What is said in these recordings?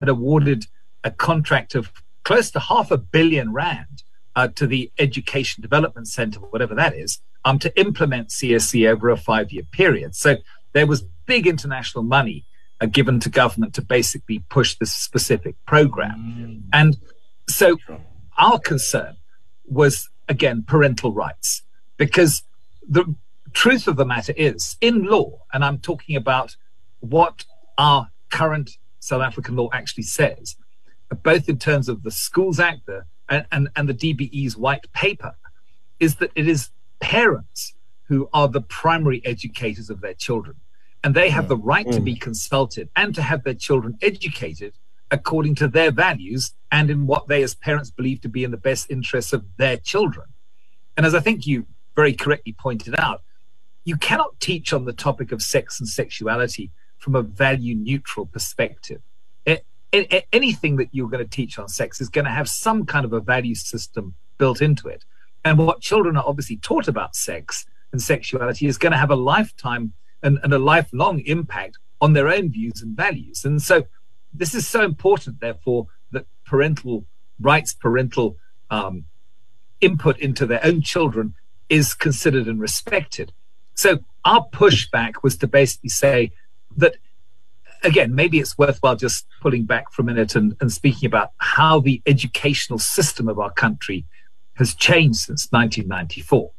had awarded a contract of close to half a billion rand uh, to the Education Development Center, whatever that is, um, to implement CSE over a five year period. So there was big international money uh, given to government to basically push this specific program. Mm. And so our concern was, again, parental rights, because the truth of the matter is, in law, and I'm talking about what our current South African law actually says, both in terms of the Schools Act the, and, and, and the DBE's white paper, is that it is parents who are the primary educators of their children. And they have mm. the right to be consulted and to have their children educated according to their values and in what they as parents believe to be in the best interests of their children. And as I think you very correctly pointed out, you cannot teach on the topic of sex and sexuality from a value neutral perspective. It, it, anything that you're going to teach on sex is going to have some kind of a value system built into it. And what children are obviously taught about sex and sexuality is going to have a lifetime and, and a lifelong impact on their own views and values. And so this is so important, therefore, that parental rights, parental um, input into their own children is considered and respected. So our pushback was to basically say that, again, maybe it's worthwhile just pulling back for a minute and, and speaking about how the educational system of our country has changed since 1994.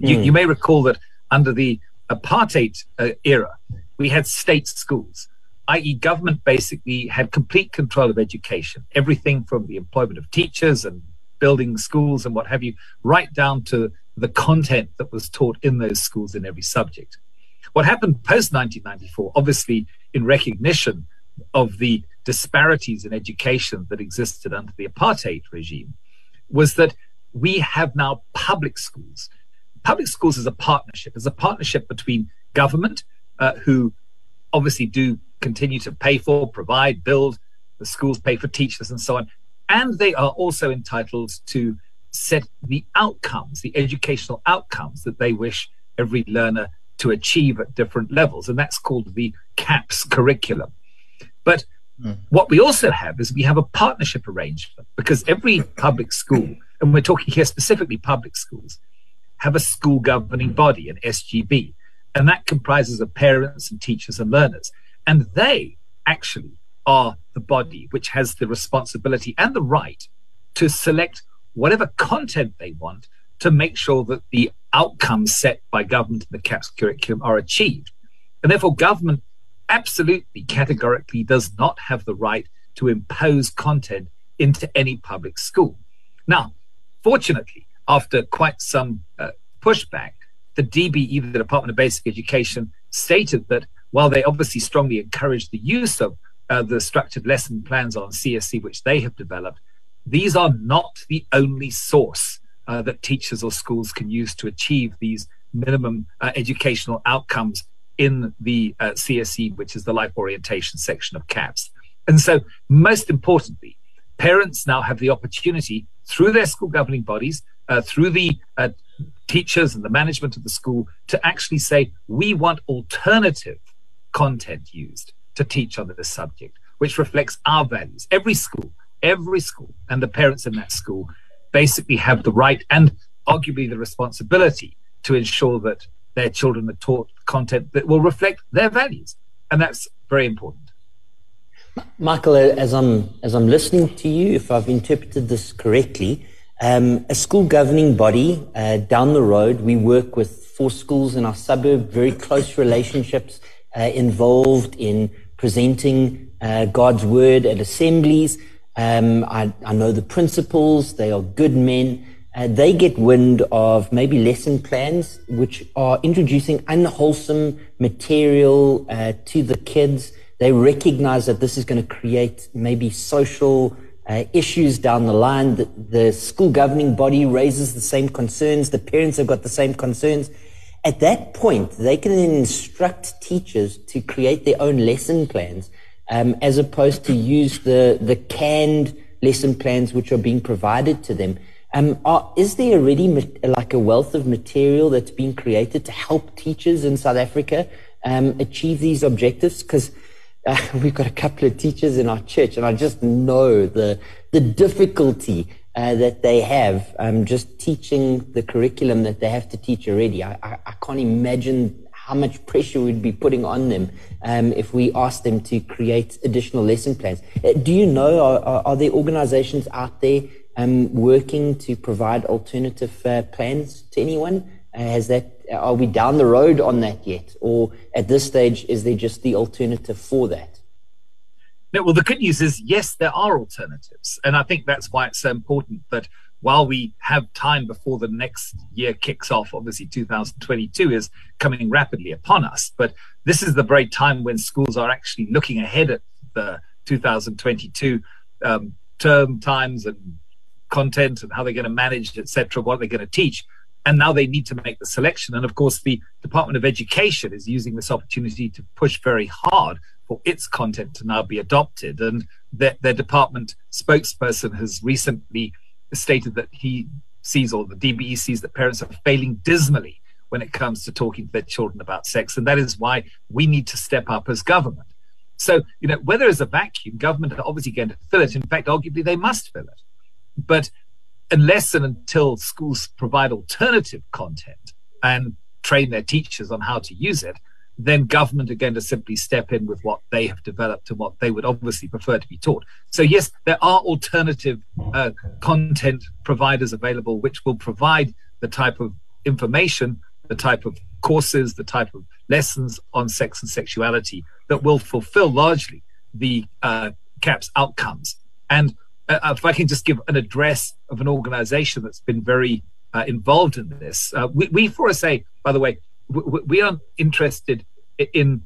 Mm. You, hmm. you may recall that under the apartheid uh, era, we had state schools, i.e., government basically had complete control of education, everything from the employment of teachers and building schools and what have you, right down to the content that was taught in those schools in every subject. What happened post 1994, obviously, in recognition of the disparities in education that existed under the apartheid regime, was that we have now public schools public schools is a partnership. It's a partnership between government, uh, who obviously do continue to pay for, provide, build, the schools pay for teachers and so on. And they are also entitled to set the outcomes, the educational outcomes that they wish every learner to achieve at different levels. And that's called the CAPS curriculum. But mm. what we also have is we have a partnership arrangement because every public school, and we're talking here specifically public schools, have a school governing body, an SGB, and that comprises of parents and teachers and learners. And they actually are the body which has the responsibility and the right to select whatever content they want to make sure that the outcomes set by government in the CAPS curriculum are achieved. And therefore, government absolutely categorically does not have the right to impose content into any public school. Now, fortunately, after quite some uh, pushback, the DBE, the Department of Basic Education, stated that while they obviously strongly encourage the use of uh, the structured lesson plans on CSE, which they have developed, these are not the only source uh, that teachers or schools can use to achieve these minimum uh, educational outcomes in the uh, CSE, which is the life orientation section of CAPS. And so, most importantly, parents now have the opportunity through their school governing bodies uh, through the uh, teachers and the management of the school to actually say, we want alternative content used to teach on this subject, which reflects our values. Every school, every school, and the parents in that school basically have the right and arguably the responsibility to ensure that their children are taught content that will reflect their values. And that's very important. Michael, as I'm as I'm listening to you, if I've interpreted this correctly, um, a school governing body uh, down the road, we work with four schools in our suburb, very close relationships uh, involved in presenting uh, God's word at assemblies. Um, I, I, know the principals, they are good men. Uh, they get wind of maybe lesson plans which are introducing unwholesome material uh, to the kids. They recognize that this is going to create maybe social uh, issues down the line. The, the school governing body raises the same concerns. The parents have got the same concerns. At that point, they can then instruct teachers to create their own lesson plans, um, as opposed to use the the canned lesson plans which are being provided to them. Um, are, is there already like a wealth of material that's being created to help teachers in South Africa um, achieve these objectives? Because uh, we've got a couple of teachers in our church, and I just know the the difficulty uh, that they have um, just teaching the curriculum that they have to teach already. I, I, I can't imagine how much pressure we'd be putting on them um, if we ask them to create additional lesson plans. Uh, do you know, are, are there organizations out there um, working to provide alternative uh, plans to anyone? Uh, has that, are we down the road on that yet? Or at this stage, is there just the alternative for that? No, well, the good news is, yes, there are alternatives. And I think that's why it's so important that while we have time before the next year kicks off, obviously 2022 is coming rapidly upon us, but this is the very time when schools are actually looking ahead at the 2022 um, term times and content and how they're going to manage, etc., what they're going to teach. And now they need to make the selection. And of course, the Department of Education is using this opportunity to push very hard for its content to now be adopted. And their, their department spokesperson has recently stated that he sees, or the DBE sees, that parents are failing dismally when it comes to talking to their children about sex. And that is why we need to step up as government. So, you know, where there is a vacuum, government are obviously going to fill it. In fact, arguably, they must fill it. But unless and until schools provide alternative content and train their teachers on how to use it, then government are going to simply step in with what they have developed and what they would obviously prefer to be taught. So, yes, there are alternative uh, content providers available which will provide the type of information, the type of courses, the type of lessons on sex and sexuality that will fulfill largely the uh, CAPS outcomes. And uh, if I can just give an address of an organization that's been very uh, involved in this, uh, we, we, for say, by the way, we aren't interested in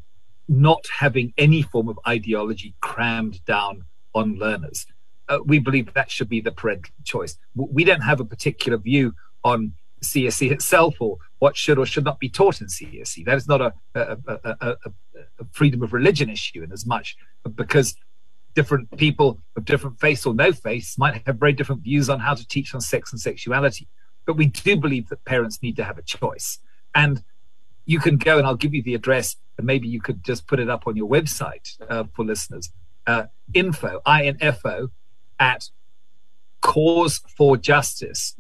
not having any form of ideology crammed down on learners. Uh, we believe that should be the parental choice. We don't have a particular view on CSE itself or what should or should not be taught in CSE. That is not a, a, a, a, freedom of religion issue in as much because different people of different face or no face might have very different views on how to teach on sex and sexuality. But we do believe that parents need to have a choice. And you can go and I'll give you the address and maybe you could just put it up on your website uh, for listeners. Uh, info, I-N-F-O, at cause for justice,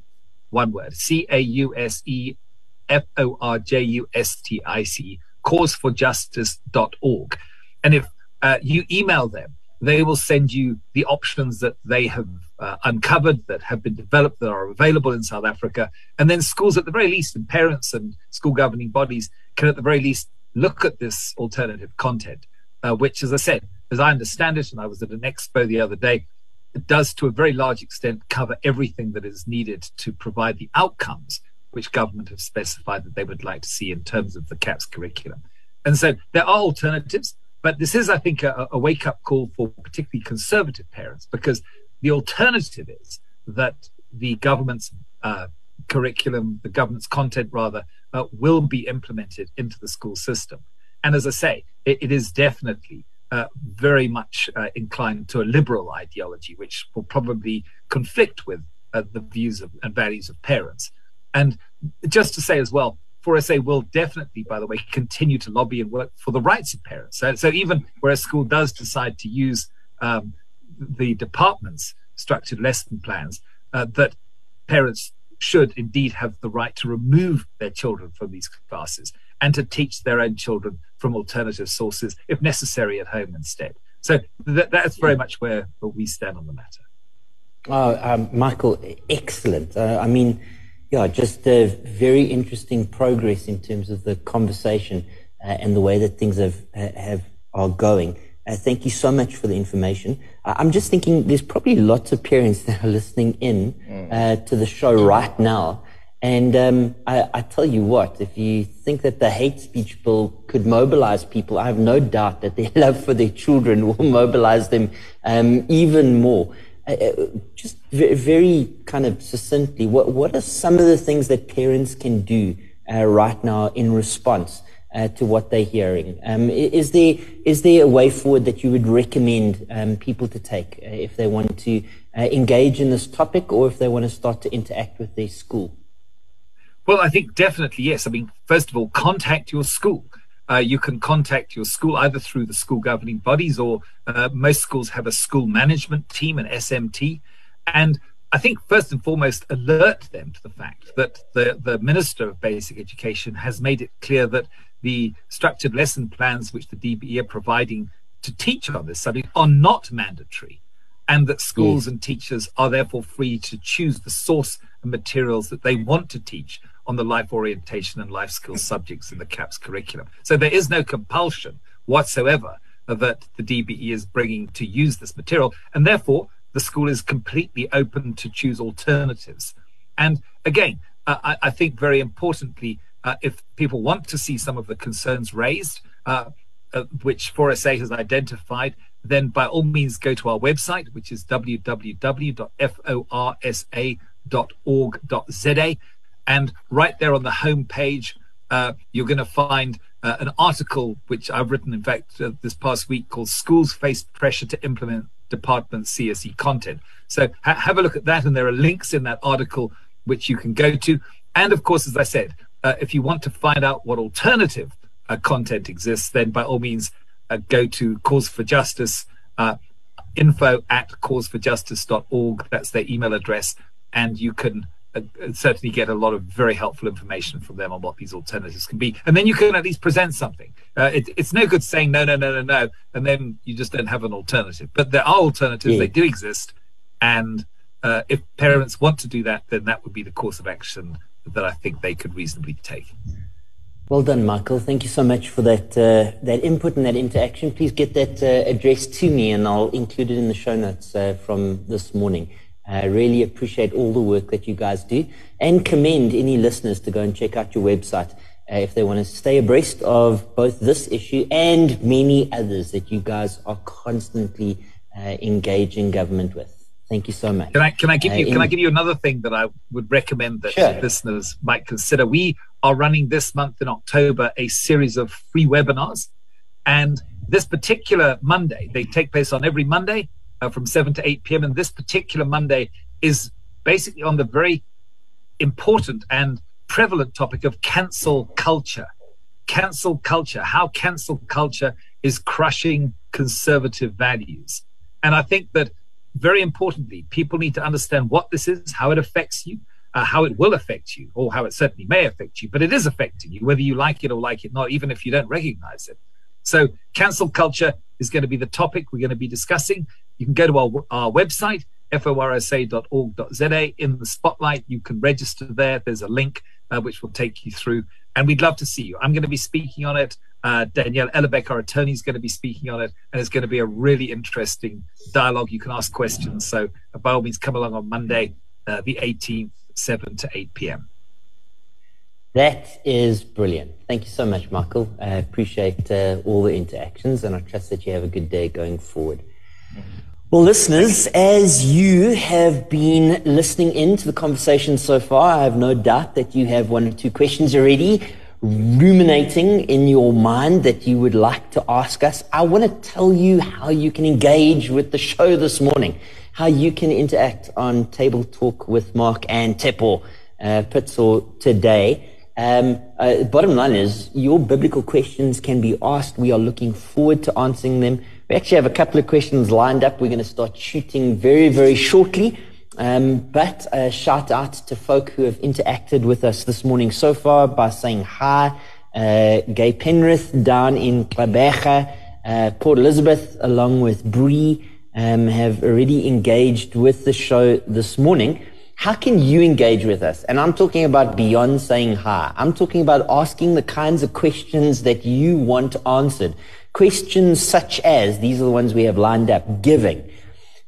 one word, C-A-U-S-E-F-O-R-J-U-S-T-I-C, causeforjustice.org. And if uh, you email them, they will send you the options that they have uh, uncovered, that have been developed, that are available in South Africa. And then schools, at the very least, and parents and school governing bodies can, at the very least, look at this alternative content, uh, which, as I said, as I understand it, and I was at an expo the other day, it does to a very large extent cover everything that is needed to provide the outcomes which government have specified that they would like to see in terms of the CAPS curriculum. And so there are alternatives. But this is, I think, a, a wake up call for particularly conservative parents because the alternative is that the government's uh, curriculum, the government's content rather, uh, will be implemented into the school system. And as I say, it, it is definitely uh, very much uh, inclined to a liberal ideology, which will probably conflict with uh, the views of, and values of parents. And just to say as well, 4SA will definitely, by the way, continue to lobby and work for the rights of parents. So, so even where a school does decide to use um, the department's structured lesson plans, uh, that parents should indeed have the right to remove their children from these classes and to teach their own children from alternative sources, if necessary, at home instead. So th- that's very much where, where, we stand on the matter. Oh, um, Michael, excellent. Uh, I mean, yeah, just a very interesting progress in terms of the conversation uh, and the way that things have, have are going. Uh, thank you so much for the information. Uh, I'm just thinking there's probably lots of parents that are listening in mm. uh, to the show right now. And um, I, I, tell you what, if you think that the hate speech bill could mobilize people, I have no doubt that their love for their children will mobilize them um, even more. Just very kind of succinctly, what, what are some of the things that parents can do uh, right now in response uh, to what they're hearing? Um, is there is there a way forward that you would recommend um, people to take uh, if they want to uh, engage in this topic or if they want to start to interact with their school? Well, I think definitely yes. I mean, first of all, contact your school. Uh, you can contact your school either through the school governing bodies or uh, most schools have a school management team, an SMT. And I think first and foremost, alert them to the fact that the, the Minister of Basic Education has made it clear that the structured lesson plans which the DBE are providing to teach on this subject are not mandatory, and that schools and teachers are therefore free to choose the source and materials that they want to teach on the life orientation and life skills subjects in the CAPS curriculum. So there is no compulsion whatsoever that the DBE is bringing to use this material, and therefore the school is completely open to choose alternatives. And again, uh, I, I, think very importantly, uh, if people want to see some of the concerns raised, uh, uh which 4SA has identified, then by all means go to our website, which is www.forsa.org.za. And right there on the home page, uh, you're going to find uh, an article which I've written, in fact, uh, this past week called Schools Face Pressure to Implement Department CSE Content. So ha- have a look at that, and there are links in that article which you can go to. And of course, as I said, uh, if you want to find out what alternative uh, content exists, then by all means uh, go to Cause for Justice, uh, info at causeforjustice.org. That's their email address. And you can certainly get a lot of very helpful information from them on what these alternatives can be. And then you can at least present something. Uh, it, it's no good saying no, no, no, no, no, and then you just don't have an alternative. But there are alternatives, yeah. they do exist. And uh, if parents want to do that, then that would be the course of action that I think they could reasonably take. Well done, Michael. Thank you so much for that uh, that input and that interaction. Please get that uh, address to me, and I'll include it in the show notes uh, from this morning. I really appreciate all the work that you guys do, and commend any listeners to go and check out your website uh, if they want to stay abreast of both this issue and many others that you guys are constantly uh, engaging government with. Thank you so much. Can I can I give you uh, can I give you another thing that I would recommend that sure. listeners might consider? We are running this month in October a series of free webinars, and this particular Monday they take place on every Monday uh, from seven to eight p.m. And this particular Monday is basically on the very important and prevalent topic of cancel culture. Cancel culture, how cancel culture is crushing conservative values. And I think that very importantly, people need to understand what this is, how it affects you, uh, how it will affect you, or how it certainly may affect you, but it is affecting you, whether you like it or like it not, even if you don't recognize it. So, cancel culture is going to be the topic we're going to be discussing. You can go to our, our website, forsa.org.za. In the spotlight, you can register there. There's a link uh, which will take you through, and we'd love to see you. I'm going to be speaking on it. Uh, Daniela Ellerbeck, our attorney, is going to be speaking on it, and it's going to be a really interesting dialogue. You can ask questions. So, uh, by all means, come along on Monday, uh, the 18th, 7 to 8 p.m. That is brilliant. Thank you so much, Michael. I appreciate uh, all the interactions, and I trust that you have a good day going forward. Well, listeners, as you have been listening in to the conversation so far, I have no doubt that you have one or two questions already ruminating in your mind that you would like to ask us. I want to tell you how you can engage with the show this morning, how you can interact on Table Talk with Mark and Tshepo uh, Pitso today. Um, uh, bottom line is, your biblical questions can be asked. We are looking forward to answering them. We actually have a couple of questions lined up. We're going to start shooting very, very shortly. Um, but a shout out to folk who have interacted with us this morning so far by saying hi. Uh, Gay Penrith down in Gqeberha, uh, Port Elizabeth, along with Bree, um, have already engaged with the show this morning. How can you engage with us? And I'm talking about beyond saying hi. I'm talking about asking the kinds of questions that you want answered. Questions such as, these are the ones we have lined up, giving.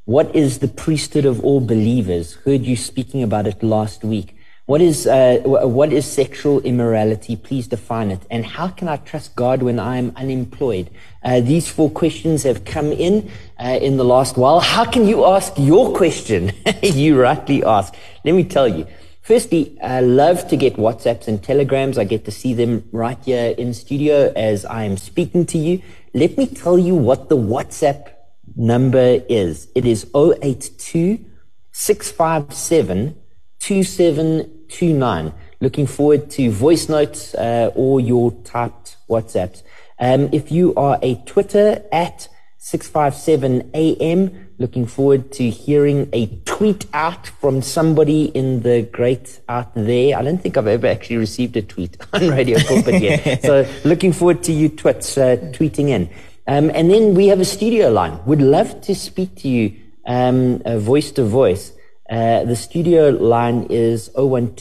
What is the priesthood of all believers? Heard you speaking about it last week. What is, uh, what is sexual immorality? Please define it. And how can I trust God when I'm unemployed? Uh, these four questions have come in uh, in the last while. How can you ask your question? you rightly ask. Let me tell you. Firstly, I love to get WhatsApps and Telegrams. I get to see them right here in studio as I am speaking to you. Let me tell you what the WhatsApp number is. It is 082 657 2729. Looking forward to voice notes uh, or your typed WhatsApps. Um, if you are a Twitter at 657 AM, looking forward to hearing a tweet out from somebody in the great out there. I don't think I've ever actually received a tweet on Radio Pulpit yet. so looking forward to you twits uh, tweeting in. Um, and then we have a studio line. Would love to speak to you um, uh, voice to voice. Uh, the studio line is 012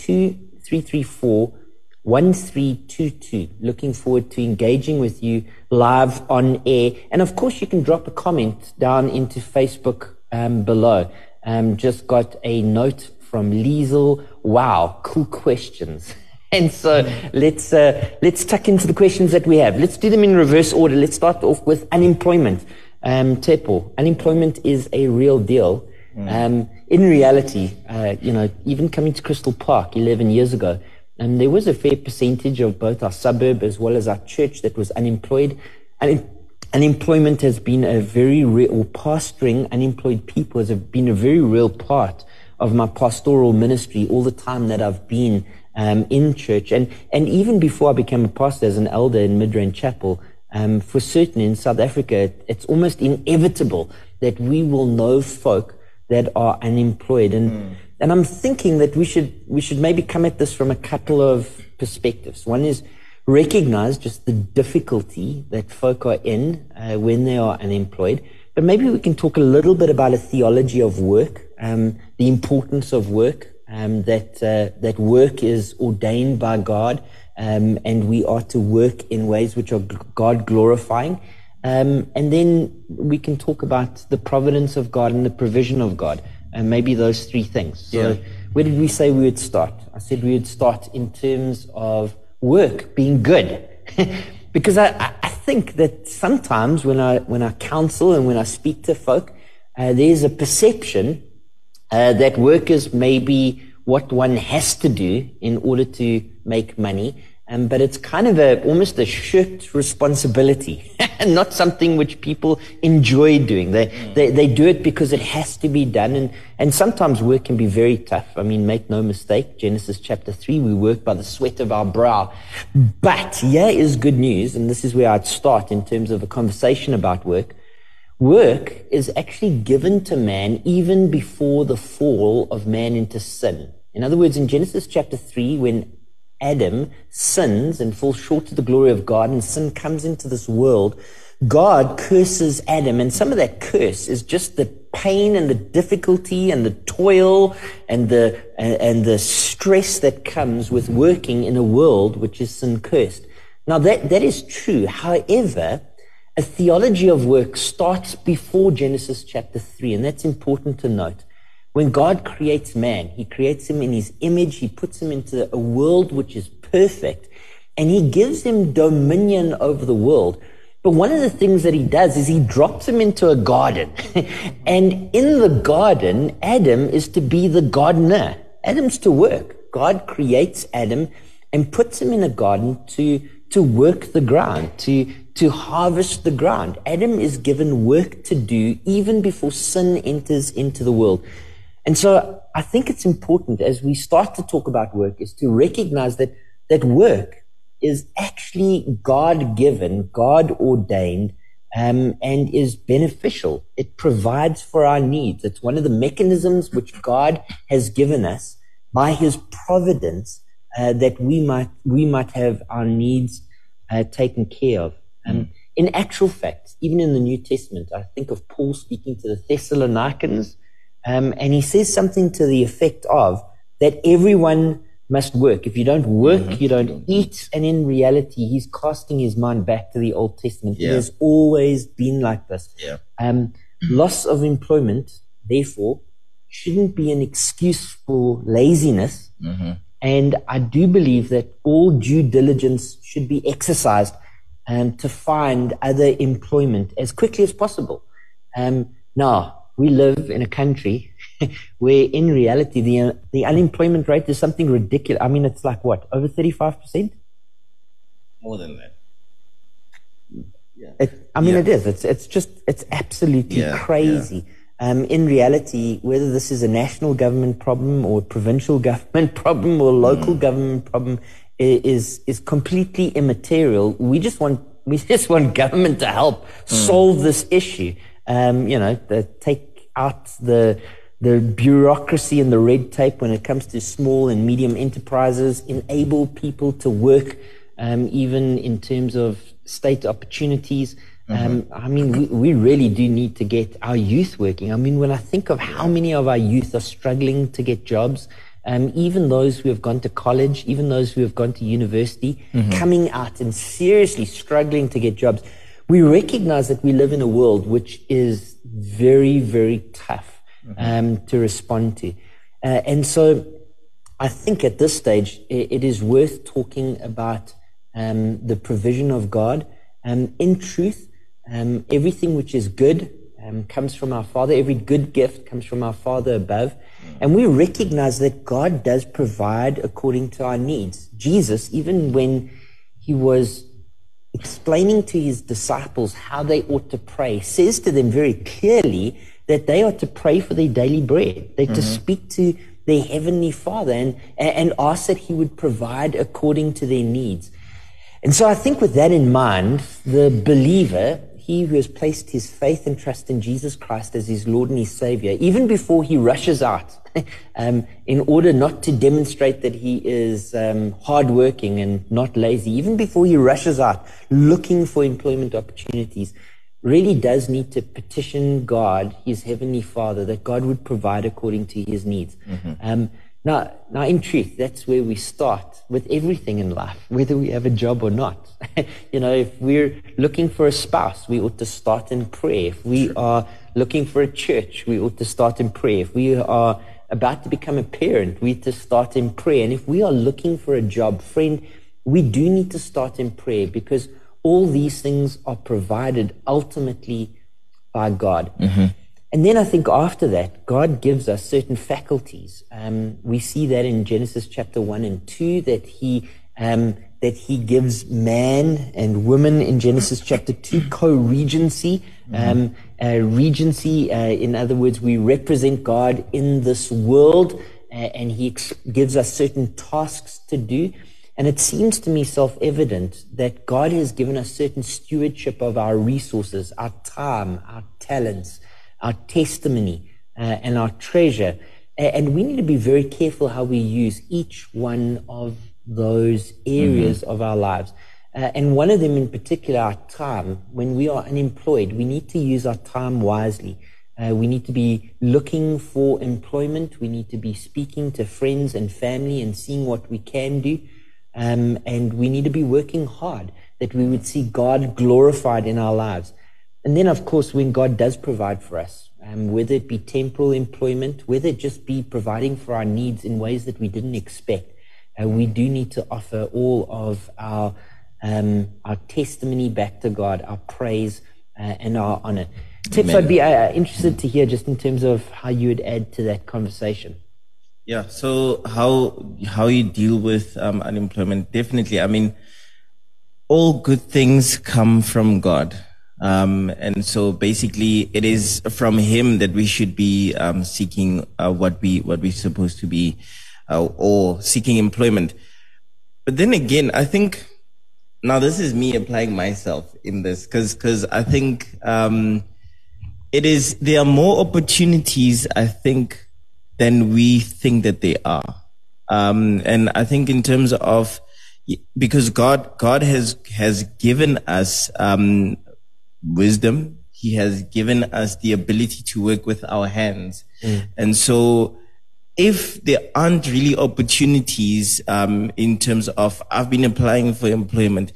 334 1322. Looking forward to engaging with you live on air. And of course, you can drop a comment down into Facebook um, below. Um, just got a note from Liesel. Wow, cool questions. And so let's uh, let's tuck into the questions that we have. Let's do them in reverse order. Let's start off with unemployment. Um, Tshepo, unemployment is a real deal. Mm. Um, in reality, uh, you know, even coming to Crystal Park 11 years ago, and there was a fair percentage of both our suburb as well as our church that was unemployed. And unemployment has been a very real, or pastoring unemployed people has been a very real part of my pastoral ministry all the time that I've been um, in church. And, and even before I became a pastor as an elder in Midrand Chapel, um, for certain in South Africa, it's almost inevitable that we will know folk that are unemployed. And mm. And I'm thinking that we should, we should maybe come at this from a couple of perspectives. One is recognize just the difficulty that folk are in uh, when they are unemployed. But maybe we can talk a little bit about a theology of work, um, the importance of work, um, that, uh, that work is ordained by God, um, and we are to work in ways which are God glorifying. Um, and then we can talk about the providence of God and the provision of God and maybe those three things. So, yeah. where did we say we would start? I said we would start in terms of work being good. because I, I think that sometimes when I, when I counsel and when I speak to folk, uh, there's a perception uh, that work is maybe what one has to do in order to make money. Um, but it's kind of a almost a shirked responsibility, and not something which people enjoy doing. They, mm. they they do it because it has to be done, and and sometimes work can be very tough. I mean, make no mistake, Genesis chapter three, we work by the sweat of our brow. But here is good news, and this is where I'd start in terms of a conversation about work. Work is actually given to man even before the fall of man into sin. In other words, in Genesis chapter 3, when Adam sins and falls short of the glory of God, and sin comes into this world, God curses Adam. And some of that curse is just the pain and the difficulty and the toil and the, and, and the stress that comes with working in a world which is sin cursed. Now that, that is true. However, a theology of work starts before Genesis chapter 3, and that's important to note. When God creates man, he creates him in his image, he puts him into a world which is perfect, and he gives him dominion over the world. But one of the things that he does is he drops him into a garden. and in the garden, Adam is to be the gardener. Adam's to work. God creates Adam and puts him in a garden to, to work the ground, to, to harvest the ground. Adam is given work to do even before sin enters into the world. And so I think it's important as we start to talk about work is to recognize that, that work is actually God given, God ordained, um, and is beneficial. It provides for our needs. It's one of the mechanisms which God has given us by his providence uh, that we might, we might have our needs uh, taken care of. Um, mm. In actual fact, even in the New Testament, I think of Paul speaking to the Thessalonians um, and he says something to the effect of that everyone must work. If you don't work, mm-hmm. you don't eat. And in reality, he's casting his mind back to the Old Testament. Yeah. It has always been like this. Yeah. Um, loss of employment, therefore, shouldn't be an excuse for laziness. Mm-hmm. And I do believe that all due diligence should be exercised um, to find other employment as quickly as possible. Um, now, we live in a country where in reality the, the unemployment rate is something ridiculous. I mean, it's like what, over 35%? More than that. Yeah. It, I mean, yeah. it is. It's, it's just, it's absolutely yeah. crazy. um, in reality, whether this is a national government problem or a provincial government problem or local mm. government problem is, is completely immaterial. We just want, we just want government to help mm. solve this issue. Um, you know, the, take out the, the bureaucracy and the red tape when it comes to small and medium enterprises, enable people to work, um, even in terms of state opportunities. Mm-hmm. Um, I mean, we, we, really do need to get our youth working. I mean, when I think of how many of our youth are struggling to get jobs, um, even those who have gone to college, even those who have gone to university, mm-hmm. coming out and seriously struggling to get jobs, we recognize that we live in a world which is very, very tough mm-hmm. um, to respond to. Uh, and so I think at this stage, it, it is worth talking about um, the provision of God. Um, in truth, um, everything which is good um, comes from our Father. Every good gift comes from our Father above. And we recognize that God does provide according to our needs. Jesus, even when he was explaining to his disciples how they ought to pray, says to them very clearly that they are to pray for their daily bread. They're mm-hmm. to speak to their heavenly Father and, and ask that he would provide according to their needs. And so I think with that in mind, the believer he who has placed his faith and trust in Jesus Christ as his Lord and his Savior, even before he rushes out, um, in order not to demonstrate that he is um, hardworking and not lazy, even before he rushes out looking for employment opportunities, really does need to petition God, his heavenly Father, that God would provide according to his needs. Mm-hmm. Um, now, now, in truth, that's where we start with everything in life, whether we have a job or not. you know, if we're looking for a spouse, we ought to start in prayer. If we are looking for a church, we ought to start in prayer. If we are about to become a parent, we ought to start in prayer. And if we are looking for a job, friend, we do need to start in prayer because all these things are provided ultimately by God. Mm-hmm. And then I think after that, God gives us certain faculties. Um, we see that in Genesis chapter 1 and 2, that He, um, that he gives man and woman in Genesis chapter 2 co regency. Um, uh, regency, uh, in other words, we represent God in this world, uh, and He ex- gives us certain tasks to do. And it seems to me self evident that God has given us certain stewardship of our resources, our time, our talents our testimony, uh, and our treasure. And we need to be very careful how we use each one of those areas mm-hmm. of our lives. Uh, and one of them in particular, our time. When we are unemployed, we need to use our time wisely. Uh, we need to be looking for employment. We need to be speaking to friends and family and seeing what we can do. Um, and we need to be working hard that we would see God glorified in our lives. And then, of course, when God does provide for us, um, whether it be temporal employment, whether it just be providing for our needs in ways that we didn't expect, uh, we do need to offer all of our um, our testimony back to God, our praise uh, and our honor. Tips, I'd be uh, interested to hear just in terms of how you would add to that conversation. Yeah. So how how you deal with um, unemployment? Definitely. I mean, all good things come from God. Um, and so basically it is from him that we should be, um, seeking, uh, what we, what we're supposed to be, uh, or seeking employment. But then again, I think now this is me applying myself in this because, because I think, um, it is, there are more opportunities, I think, than we think that they are. Um, and I think in terms of, because God, God has, has given us, um, wisdom. He has given us the ability to work with our hands. Mm. And so if there aren't really opportunities um, in terms of I've been applying for employment,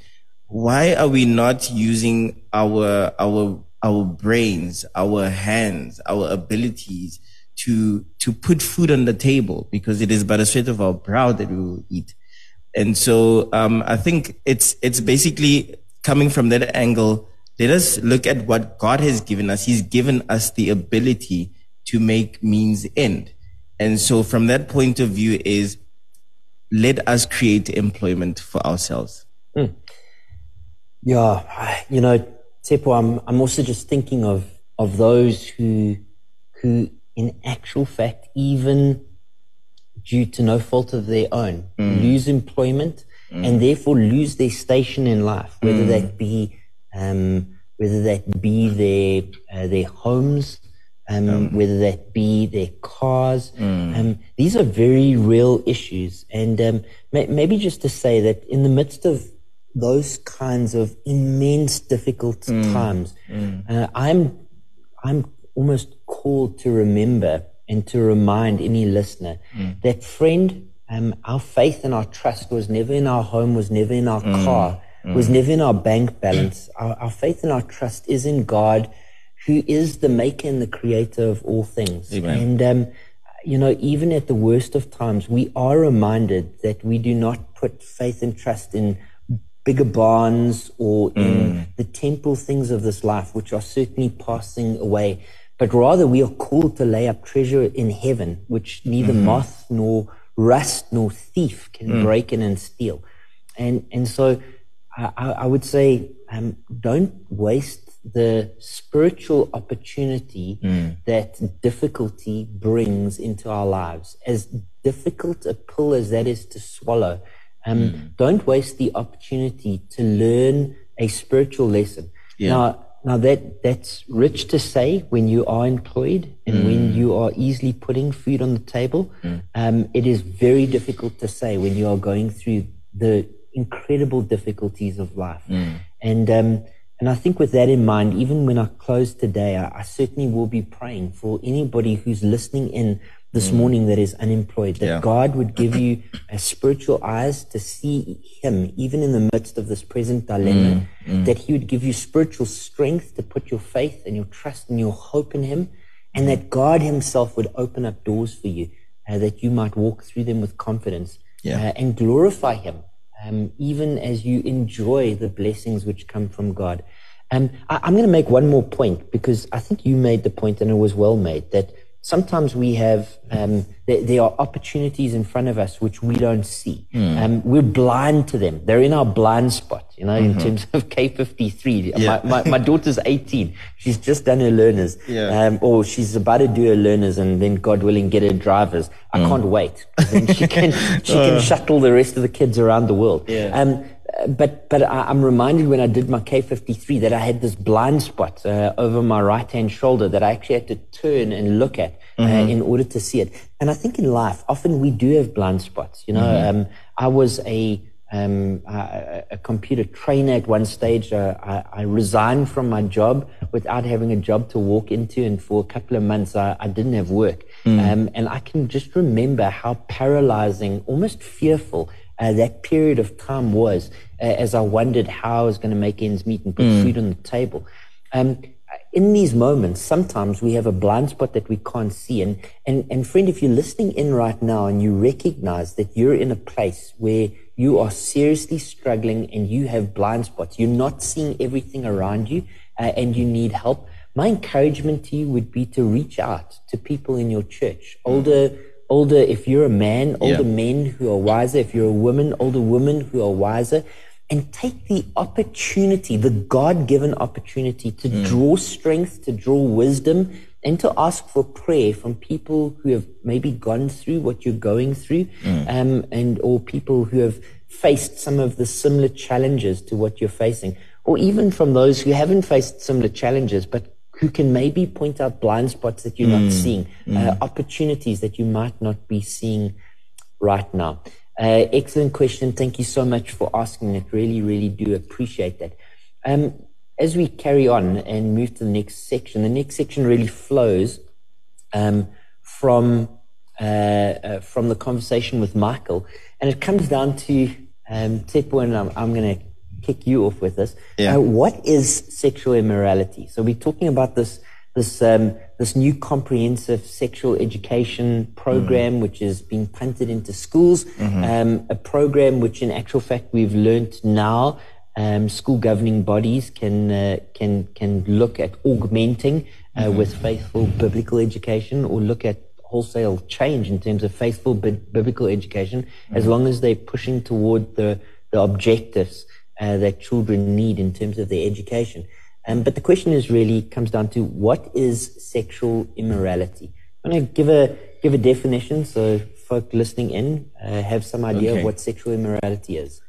why are we not using our our our brains, our hands, our abilities to to put food on the table? Because it is by the sweat of our brow that we will eat. And so um, I think it's it's basically coming from that angle let us look at what God has given us. He's given us the ability to make means end. And so from that point of view is let us create employment for ourselves. Mm. Yeah, you know, Tshepo, I'm, I'm also just thinking of, of those who, who, in actual fact, even due to no fault of their own, mm. lose employment mm. and therefore lose their station in life, whether mm. that be um, whether that be their uh, their homes, um, um, whether that be their cars. Mm. Um, these are very real issues, and um, may, maybe just to say that in the midst of those kinds of immense difficult mm. times, mm. uh, I'm I'm almost called to remember and to remind any listener mm. that friend, um, our faith and our trust was never in our home, was never in our mm. car, mm. was never in our bank balance. Our, our, faith and our trust is in God, who is the maker and the creator of all things. Amen. And, um, you know, even at the worst of times, we are reminded that we do not put faith and trust in bigger barns or in mm. the temporal things of this life, which are certainly passing away but rather we are called to lay up treasure in heaven, which neither mm-hmm. moth nor rust nor thief can mm. break in and steal. And, and so I, I would say, um, don't waste the spiritual opportunity mm. that difficulty brings into our lives. As difficult a pill as that is to swallow, um, mm. don't waste the opportunity to learn a spiritual lesson. Yeah. Now, now that that's rich to say when you are employed and mm. when you are easily putting food on the table. Mm. Um, it is very difficult to say when you are going through the incredible difficulties of life. Mm. And um, and I think with that in mind, even when I close today, I, I certainly will be praying for anybody who's listening in this mm. morning that is unemployed, that yeah. God would give you a spiritual eyes to see Him, even in the midst of this present dilemma, mm. Mm. that He would give you spiritual strength to put your faith and your trust and your hope in Him, and that God Himself would open up doors for you, uh, that you might walk through them with confidence yeah. uh, and glorify Him, um, even as you enjoy the blessings which come from God. Um, I, I'm going to make one more point because I think you made the point and it was well made that sometimes we have um, there, there, are opportunities in front of us which we don't see. Mm. Um, we're blind to them. They're in our blind spot, you know, mm-hmm. in terms of K53. Yeah. My, my, my, daughter's 18. She's just done her learners. Yeah. Um, or she's about to do her learners and then, God willing, get her drivers. I mm. can't wait. Then she can, she can uh. shuttle the rest of the kids around the world. Yeah. But but I, am reminded when I did my K53 that I had this blind spot uh, over my right hand shoulder that I actually had to turn and look at uh, mm-hmm. in order to see it. And I think in life, often we do have blind spots. You know, mm-hmm. um, I was a um, a, a, computer trainer at one stage. Uh, I, I, resigned from my job without having a job to walk into, and for a couple of months, I, I didn't have work. Mm. Um, and I can just remember how paralyzing, almost fearful, uh, that period of time was uh, as I wondered how I was going to make ends meet and put mm. food on the table. Um, in these moments, sometimes we have a blind spot that we can't see. And, and, and friend, if you're listening in right now and you recognize that you're in a place where you are seriously struggling and you have blind spots, you're not seeing everything around you uh, and you need help, my encouragement to you would be to reach out to people in your church, older, older, if you're a man, older yeah. men who are wiser, if you're a woman, older women who are wiser, and take the opportunity, the God given opportunity to mm. draw strength, to draw wisdom, and to ask for prayer from people who have maybe gone through what you're going through, mm. um, and or people who have faced some of the similar challenges to what you're facing, or even from those who haven't faced similar challenges but who can maybe point out blind spots that you're mm. not seeing, mm. uh, opportunities that you might not be seeing right now. Uh, excellent question. Thank you so much for asking it. Really, really do appreciate that. Um, as we carry on and move to the next section, the next section really flows um, from uh, uh, from the conversation with Michael, and it comes down to um, and I'm, I'm going to kick you off with this. Yeah. Uh, what is sexual immorality? So we're talking about this this um, this new comprehensive sexual education program, mm. which is being punted into schools, mm-hmm. um, a program which, in actual fact, we've learned now. Um, school governing bodies can uh, can can look at augmenting uh, mm-hmm. with faithful biblical education, or look at wholesale change in terms of faithful bi- biblical education, mm-hmm. as long as they're pushing toward the the objectives uh, that children need in terms of their education. Um, but the question is really comes down to what is sexual immorality? I'm going to give a give a definition so folk listening in uh, have some idea okay. of what sexual immorality is.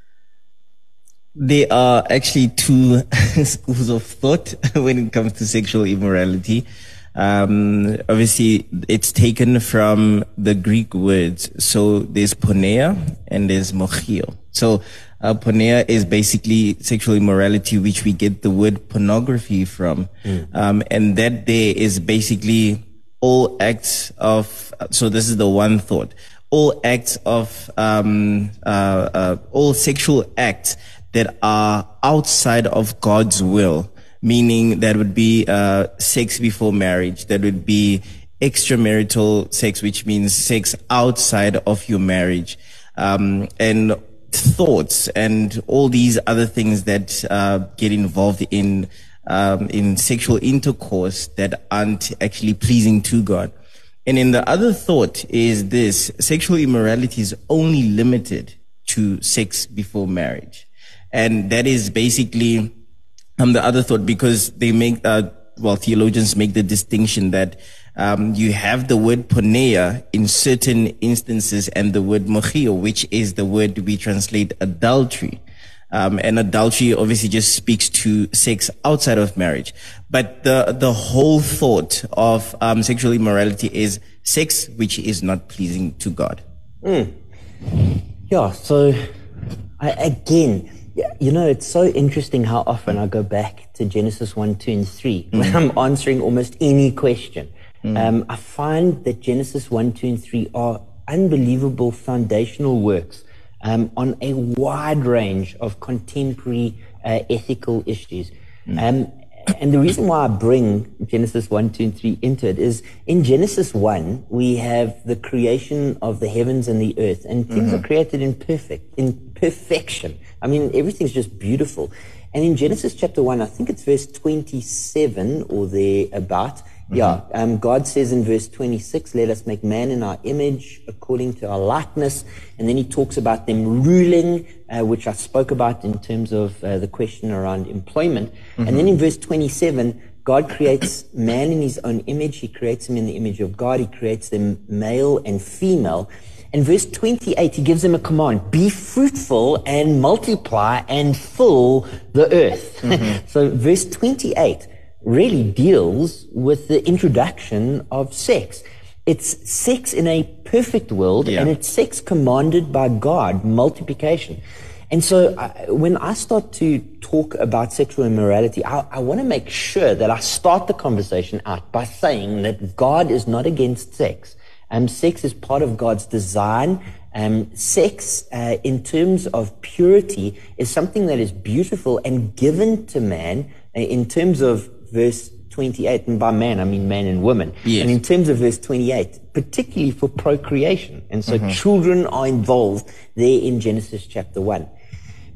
There are actually two schools of thought when it comes to sexual immorality. Um, obviously, it's taken from the Greek words. So there's porneia and there's moicheia. So uh, porneia is basically sexual immorality, which we get the word pornography from. Mm. Um, and that there is basically all acts of, so this is the one thought, all acts of, um, uh, uh, all sexual acts that are outside of God's will, meaning that would be uh, sex before marriage, that would be extramarital sex, which means sex outside of your marriage, um, and thoughts and all these other things that uh, get involved in um, in sexual intercourse that aren't actually pleasing to God. And then the other thought is this: sexual immorality is only limited to sex before marriage. And that is basically um, the other thought because they make, uh, well, theologians make the distinction that um, you have the word porneia in certain instances and the word moicheia, which is the word we translate adultery. Um, and adultery obviously just speaks to sex outside of marriage. But the, the whole thought of um, sexual immorality is sex which is not pleasing to God. Mm. Yeah, so I, again, you know, it's so interesting how often I go back to Genesis 1, 2, and 3 mm. when I'm answering almost any question. Mm. Um, I find that Genesis 1, 2, and 3 are unbelievable foundational works um, on a wide range of contemporary uh, ethical issues. Mm. Um, and the reason why I bring Genesis 1, 2, and 3 into it is in Genesis 1, we have the creation of the heavens and the earth, and things mm-hmm. are created in perfect, in perfection. I mean, everything's just beautiful. And in Genesis chapter 1, I think it's verse 27 or thereabout, mm-hmm. yeah, um, God says in verse 26, let us make man in our image according to our likeness. And then he talks about them ruling, uh, which I spoke about in terms of uh, the question around employment. Mm-hmm. And then in verse 27, God creates man in his own image. He creates him in the image of God. He creates them male and female. In verse 28, he gives them a command be fruitful and multiply and fill the earth. Mm-hmm. so, verse 28 really deals with the introduction of sex. It's sex in a perfect world, yeah. and it's sex commanded by God, multiplication. And so, I, when I start to talk about sexual immorality, I, I want to make sure that I start the conversation out by saying that God is not against sex. Um, sex is part of God's design. Um, sex, uh, in terms of purity, is something that is beautiful and given to man. Uh, in terms of verse 28, and by man I mean man and woman. Yes. And in terms of verse 28, particularly for procreation. And so mm-hmm. children are involved there in Genesis chapter 1.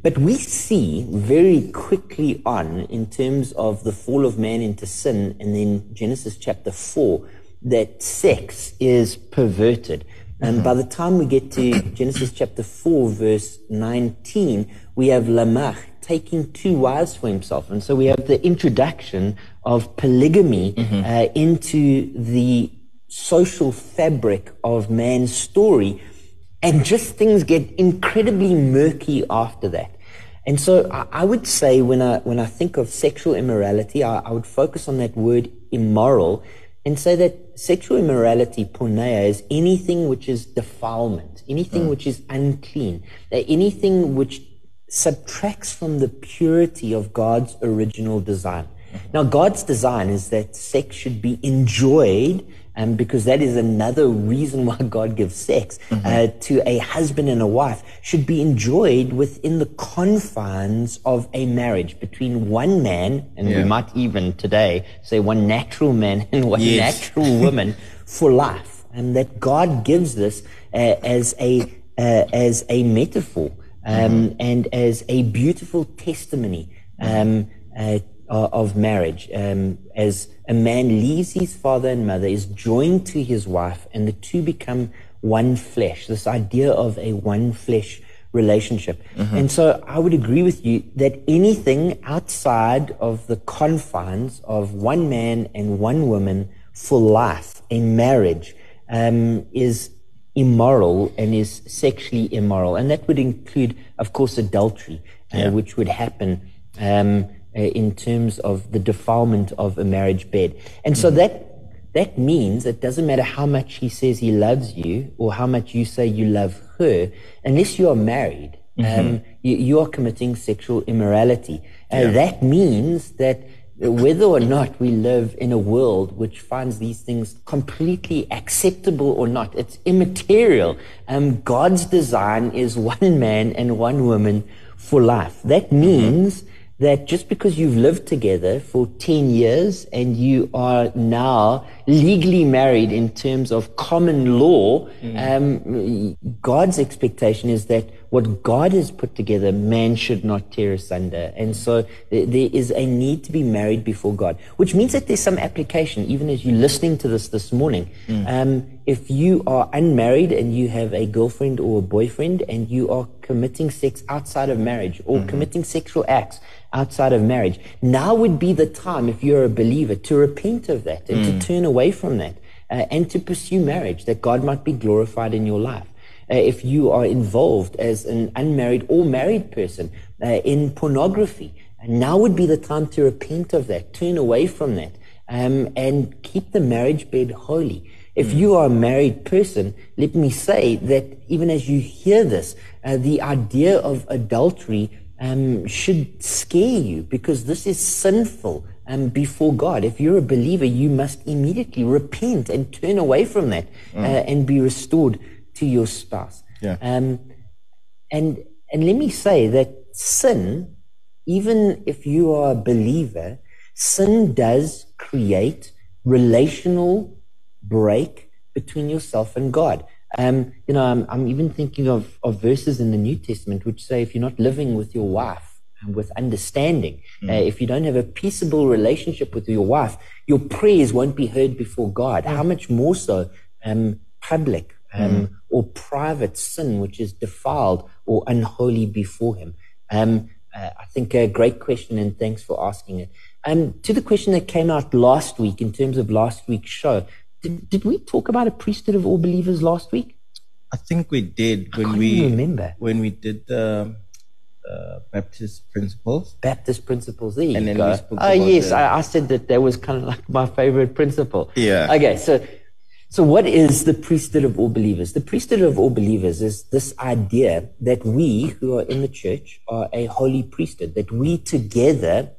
But we see very quickly on, in terms of the fall of man into sin, and then Genesis chapter 4, that sex is perverted. And mm-hmm. by the time we get to Genesis chapter 4, verse 19, we have Lamech taking two wives for himself. And so we have the introduction of polygamy mm-hmm. uh, into the social fabric of man's story. And just things get incredibly murky after that. And so I, I would say when I, when I think of sexual immorality, I, I would focus on that word immoral and say that sexual immorality, porneia, is anything which is defilement, anything mm. which is unclean, anything which subtracts from the purity of God's original design. Now, God's design is that sex should be enjoyed um, because that is another reason why God gives sex mm-hmm. uh, to a husband and a wife, should be enjoyed within the confines of a marriage between one man, and yeah. we might even today say one natural man and one yes. natural woman for life. And that God gives this uh, as a uh, as a metaphor um, mm-hmm. and as a beautiful testimony um, uh, of marriage um, as a man leaves his father and mother, is joined to his wife, and the two become one flesh. This idea of a one flesh relationship. Mm-hmm. And so I would agree with you that anything outside of the confines of one man and one woman for life, a marriage, um, is immoral and is sexually immoral. And that would include, of course, adultery, uh, which would happen um, uh, in terms of the defilement of a marriage bed. And mm-hmm. so that that means it doesn't matter how much he says he loves you or how much you say you love her, unless you are married, mm-hmm. um, you, you, are committing sexual immorality. Uh, yeah. That means that whether or not we live in a world which finds these things completely acceptable or not, it's immaterial. Um, God's design is one man and one woman for life. That mm-hmm. means that just because you've lived together for 10 years and you are now legally married in terms of common law, mm. um, God's expectation is that what God has put together, man should not tear asunder. And so there is a need to be married before God, which means that there's some application, even as you're listening to this this morning. Mm. Um, if you are unmarried and you have a girlfriend or a boyfriend and you are committing sex outside of marriage or mm-hmm. committing sexual acts, outside of marriage. Now would be the time, if you're a believer, to repent of that and mm. to turn away from that uh, and to pursue marriage, that God might be glorified in your life. Uh, if you are involved as an unmarried or married person uh, in pornography, now would be the time to repent of that, turn away from that, um, and keep the marriage bed holy. If mm. you are a married person, let me say that even as you hear this, uh, the idea of adultery um, should scare you because this is sinful um, before God. If you're a believer, you must immediately repent and turn away from that mm. uh, and be restored to your spouse. Yeah. Um, and and let me say that sin, even if you are a believer, sin does create relational break between yourself and God. Um, you know, I'm, I'm even thinking of, of verses in the New Testament which say if you're not living with your wife with understanding, mm. uh, if you don't have a peaceable relationship with your wife, your prayers won't be heard before God. Mm. How much more so um, public um, mm. or private sin which is defiled or unholy before Him? Um, uh, I think a great question, and thanks for asking it. Um, to the question that came out last week in terms of last week's show, did, did we talk about a priesthood of all believers last week? I think we did when we remember when we did the uh, Baptist principles. Baptist principles. There and you go. Oh yes, the... I, I, said that that was kind of like my favorite principle. Yeah. Okay, so so what is the priesthood of all believers? The priesthood of all believers is this idea that we who are in the church are a holy priesthood. That we together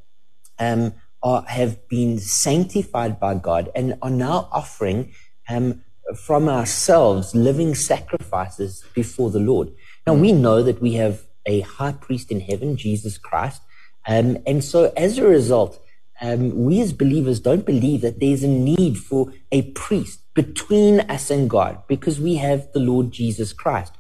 um, are, have been sanctified by God and are now offering um, from ourselves living sacrifices before the Lord. Now, we know that we have a high priest in heaven, Jesus Christ. Um, and so, as a result, um, we as believers don't believe that there's a need for a priest between us and God because we have the Lord Jesus Christ.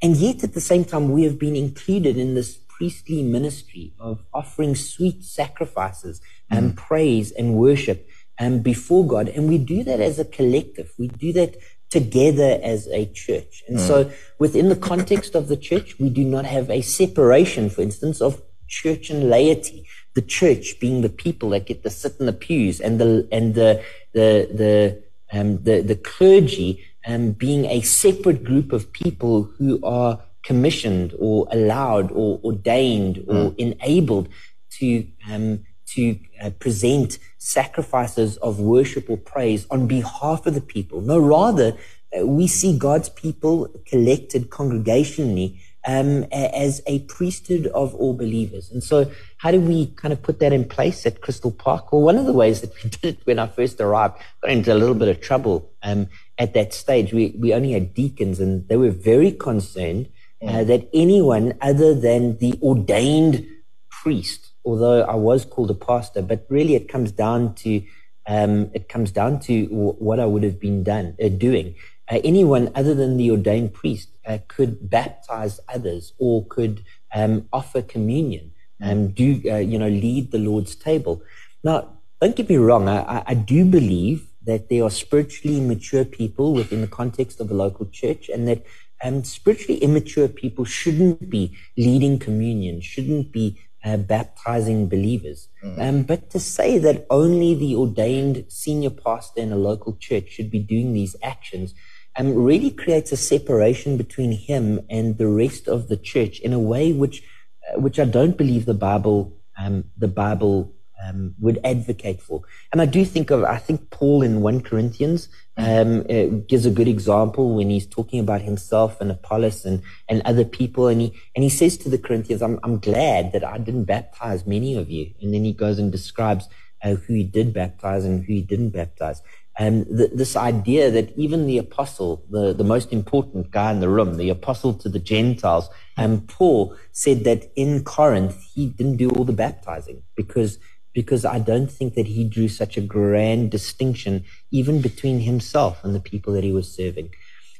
And yet, at the same time, we have been included in this priestly ministry of offering sweet sacrifices and mm. praise and worship and before God. And we do that as a collective. We do that together as a church. And mm. so within the context of the church, we do not have a separation, for instance, of church and laity. The church being the people that get to sit in the pews and the, and the, the, the, um, the, the clergy um, being a separate group of people who are commissioned or allowed or ordained or mm. enabled to um, to uh, present sacrifices of worship or praise on behalf of the people. No, rather, uh, we see God's people collected congregationally um, as a priesthood of all believers. And so, how do we kind of put that in place at Crystal Park? Well, one of the ways that we did it when I first arrived, got into a little bit of trouble um, at that stage. We, we only had deacons, and they were very concerned uh, mm. that anyone other than the ordained priest although I was called a pastor, but really it comes down to um, it comes down to w- what I would have been done uh, doing. Uh, anyone other than the ordained priest uh, could baptize others or could um, offer communion and um, do uh, you know lead the Lord's table. Now, don't get me wrong. I, I do believe that there are spiritually mature people within the context of a local church, and that um, spiritually immature people shouldn't be leading communion, shouldn't be uh, baptizing believers. Mm. Um, but to say that only the ordained senior pastor in a local church should be doing these actions um, really creates a separation between him and the rest of the church in a way which, uh, which I don't believe the Bible, um, the Bible um, would advocate for. And I do think of, I think Paul in 1 Corinthians um, gives a good example when he's talking about himself and Apollos and, and other people. And he, and he says to the Corinthians, I'm, I'm glad that I didn't baptize many of you. And then he goes and describes uh, who he did baptize and who he didn't baptize. And th- this idea that even the apostle, the, the most important guy in the room, the apostle to the Gentiles, and um, Paul said that in Corinth, he didn't do all the baptizing because because I don't think that he drew such a grand distinction even between himself and the people that he was serving.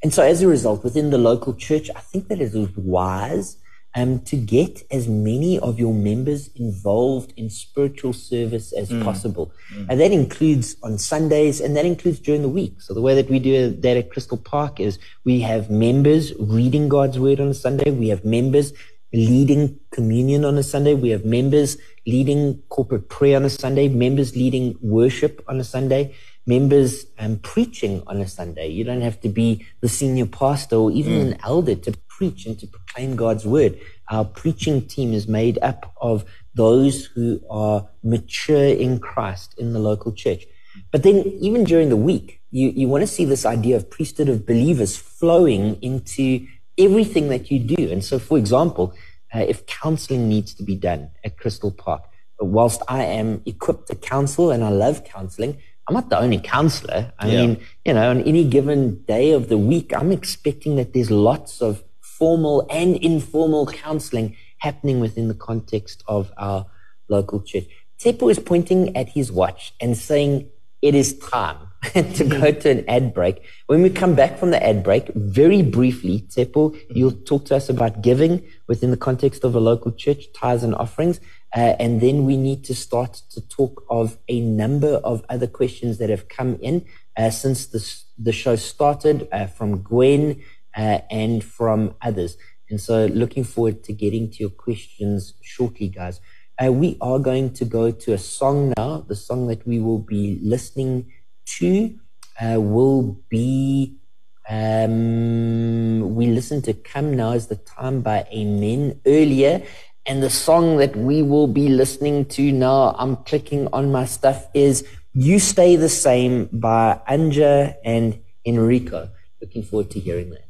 And so as a result, within the local church, I think that it was wise um, to get as many of your members involved in spiritual service as mm. possible. Mm. And that includes on Sundays and that includes during the week. So the way that we do that at Crystal Park is we have members reading God's word on a Sunday. We have members leading communion on a Sunday. We have members leading corporate prayer on a Sunday, members leading worship on a Sunday, members um, preaching on a Sunday. You don't have to be the senior pastor or even mm. an elder to preach and to proclaim God's word. Our preaching team is made up of those who are mature in Christ in the local church. But then even during the week, you, you want to see this idea of priesthood of believers flowing into everything that you do. And so, for example, uh, if counseling needs to be done at Crystal Park, whilst I am equipped to counsel and I love counseling, I'm not the only counselor. I yeah. mean, you know, on any given day of the week, I'm expecting that there's lots of formal and informal counseling happening within the context of our local church. Tshepo is pointing at his watch and saying, It is time. to go to an ad break. When we come back from the ad break, very briefly, Tshepo, you'll talk to us about giving within the context of a local church, tithes and offerings. Uh, and then we need to start to talk of a number of other questions that have come in uh, since this, the show started uh, from Gwen uh, and from others. And so looking forward to getting to your questions shortly, guys. Uh, we are going to go to a song now, the song that we will be listening two uh, will be um, we listened to Come Now is the Time by Amen earlier. And the song that we will be listening to now, I'm clicking on my stuff, is You Stay the Same by Anja and Enrico. Looking forward to hearing that.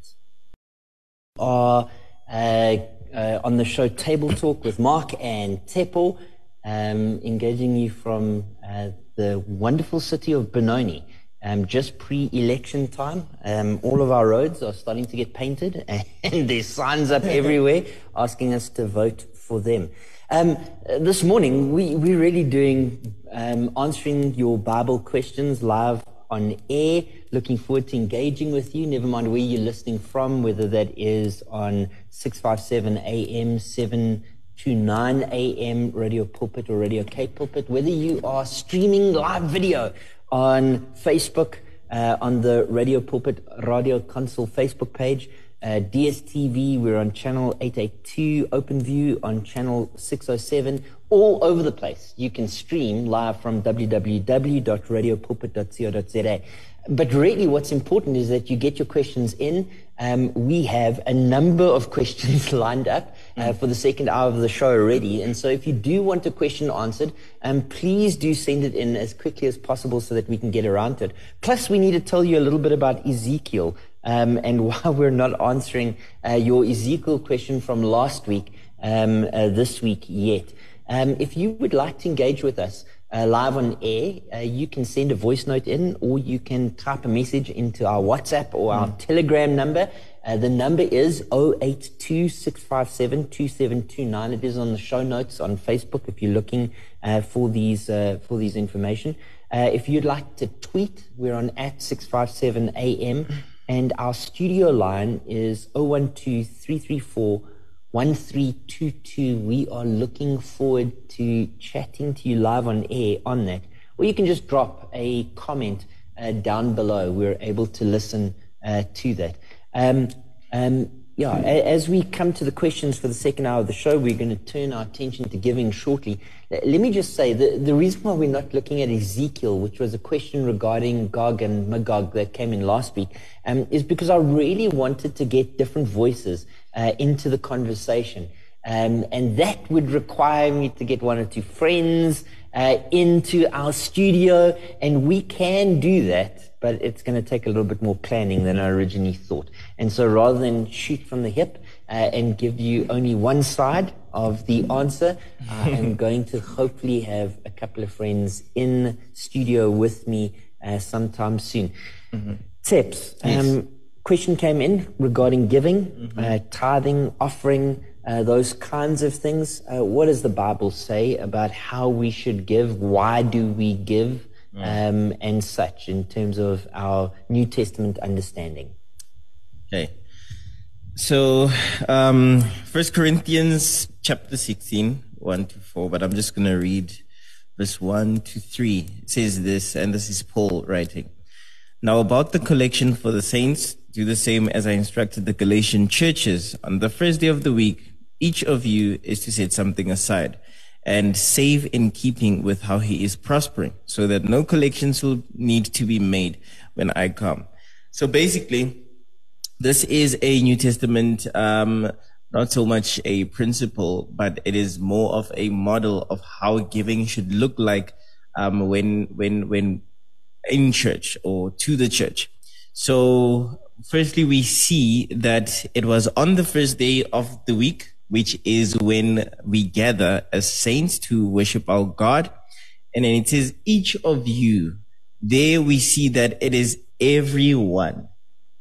Are uh, uh, on the show Table Talk with Mark and Tshepo, um, engaging you from uh, the wonderful city of Benoni. Um, just pre-election time, um, all of our roads are starting to get painted, and there's signs up everywhere asking us to vote for them. Um, this morning, we, we're really doing um, answering your Bible questions live on air. Looking forward to engaging with you. Never mind where you're listening from, whether that is on 657 AM, 7 to 9 a.m. Radio Pulpit or Radio K Pulpit, whether you are streaming live video on Facebook, uh, on the Radio Pulpit Radio Kansel Facebook page, uh, DSTV, we're on channel 882, OpenView on channel 607, all over the place. You can stream live from www.radiopulpit.co.za. But really, what's important is that you get your questions in. Um, we have a number of questions lined up uh, for the second hour of the show already. And so, if you do want a question answered, um, please do send it in as quickly as possible so that we can get around to it. Plus, we need to tell you a little bit about Ezekiel um, and why we're not answering uh, your Ezekiel question from last week um, uh, this week yet. Um, if you would like to engage with us, uh, live on air, uh, you can send a voice note in or you can type a message into our WhatsApp or our mm. Telegram number. Uh, the number is 0826572729. It is on the show notes on Facebook if you're looking uh, for these uh, for these information. Uh, if you'd like to tweet, we're on at 657am and our studio line is 012334 1322. We are looking forward to chatting to you live on air on that. Or you can just drop a comment uh, down below. We're able to listen uh, to that. Um, Um, yeah, as we come to the questions for the second hour of the show, we're going to turn our attention to giving shortly. Let me just say the, the reason why we're not looking at Ezekiel, which was a question regarding Gog and Magog that came in last week, um, is because I really wanted to get different voices uh, into the conversation. Um, and that would require me to get one or two friends uh, into our studio, and we can do that, but it's going to take a little bit more planning than I originally thought. And so rather than shoot from the hip uh, and give you only one side of the answer, I am going to hopefully have a couple of friends in studio with me uh, sometime soon. Mm-hmm. Tips. Yes. Um, question came in regarding giving, mm-hmm. Uh, tithing, offering, uh, those kinds of things. Uh, what does the Bible say about how we should give? Why do we give? Um, and such in terms of our New Testament understanding. Okay. So, um, First Corinthians chapter 16, 1 to 4, but I'm just going to read verse 1 to 3. It says this, and this is Paul writing. Now, about the collection for the saints, do the same as I instructed the Galatian churches. On the first day of the week, each of you is to set something aside and save in keeping with how he is prospering so that no collections will need to be made when I come. So basically, this is a New Testament, um, not so much a principle, but it is more of a model of how giving should look like, um, when, when, when in church or to the church. So firstly, we see that it was on the first day of the week which is when we gather as saints to worship our God. And then it says, each of you, there we see that it is everyone,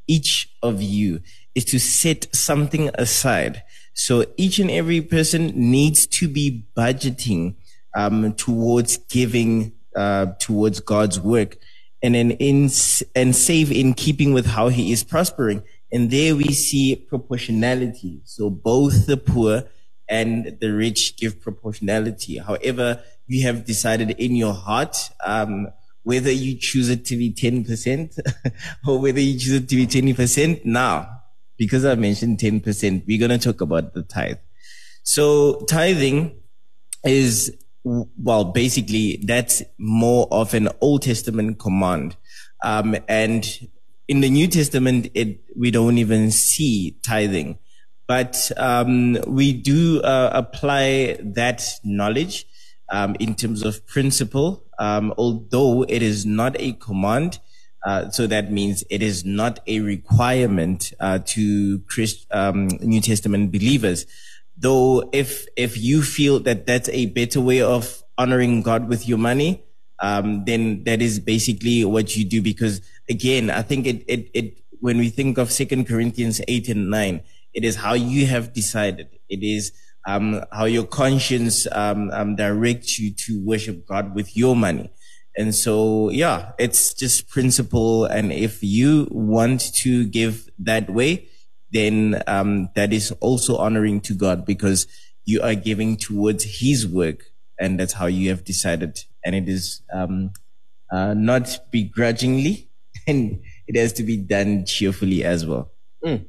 each of you is to set something aside. So each and every person needs to be budgeting um, towards giving uh, towards God's work, and then in and save in keeping with how He is prospering. And there we see proportionality. So both the poor and the rich give proportionality. However, you have decided in your heart, um, whether you choose it to be 10% or whether you choose it to be 20%. Now, because I mentioned 10%, we're going to talk about the tithe. So tithing is, well, basically that's more of an Old Testament command. Um, and in the New Testament, it, we don't even see tithing, but um, we do uh, apply that knowledge um, in terms of principle, um, although it is not a command. Uh, so that means it is not a requirement uh, to Christ, um, New Testament believers. Though, if if you feel that that's a better way of honoring God with your money, um, then that is basically what you do. Because again, I think it, it, it, when we think of Second Corinthians 8 and 9, it is how you have decided. It is, um, how your conscience, um, um, directs you to worship God with your money. And so, yeah, it's just principle. And if you want to give that way, then, um, that is also honoring to God because you are giving towards his work. And that's how you have decided and it is um, uh, not begrudgingly, and it has to be done cheerfully as well. Mm.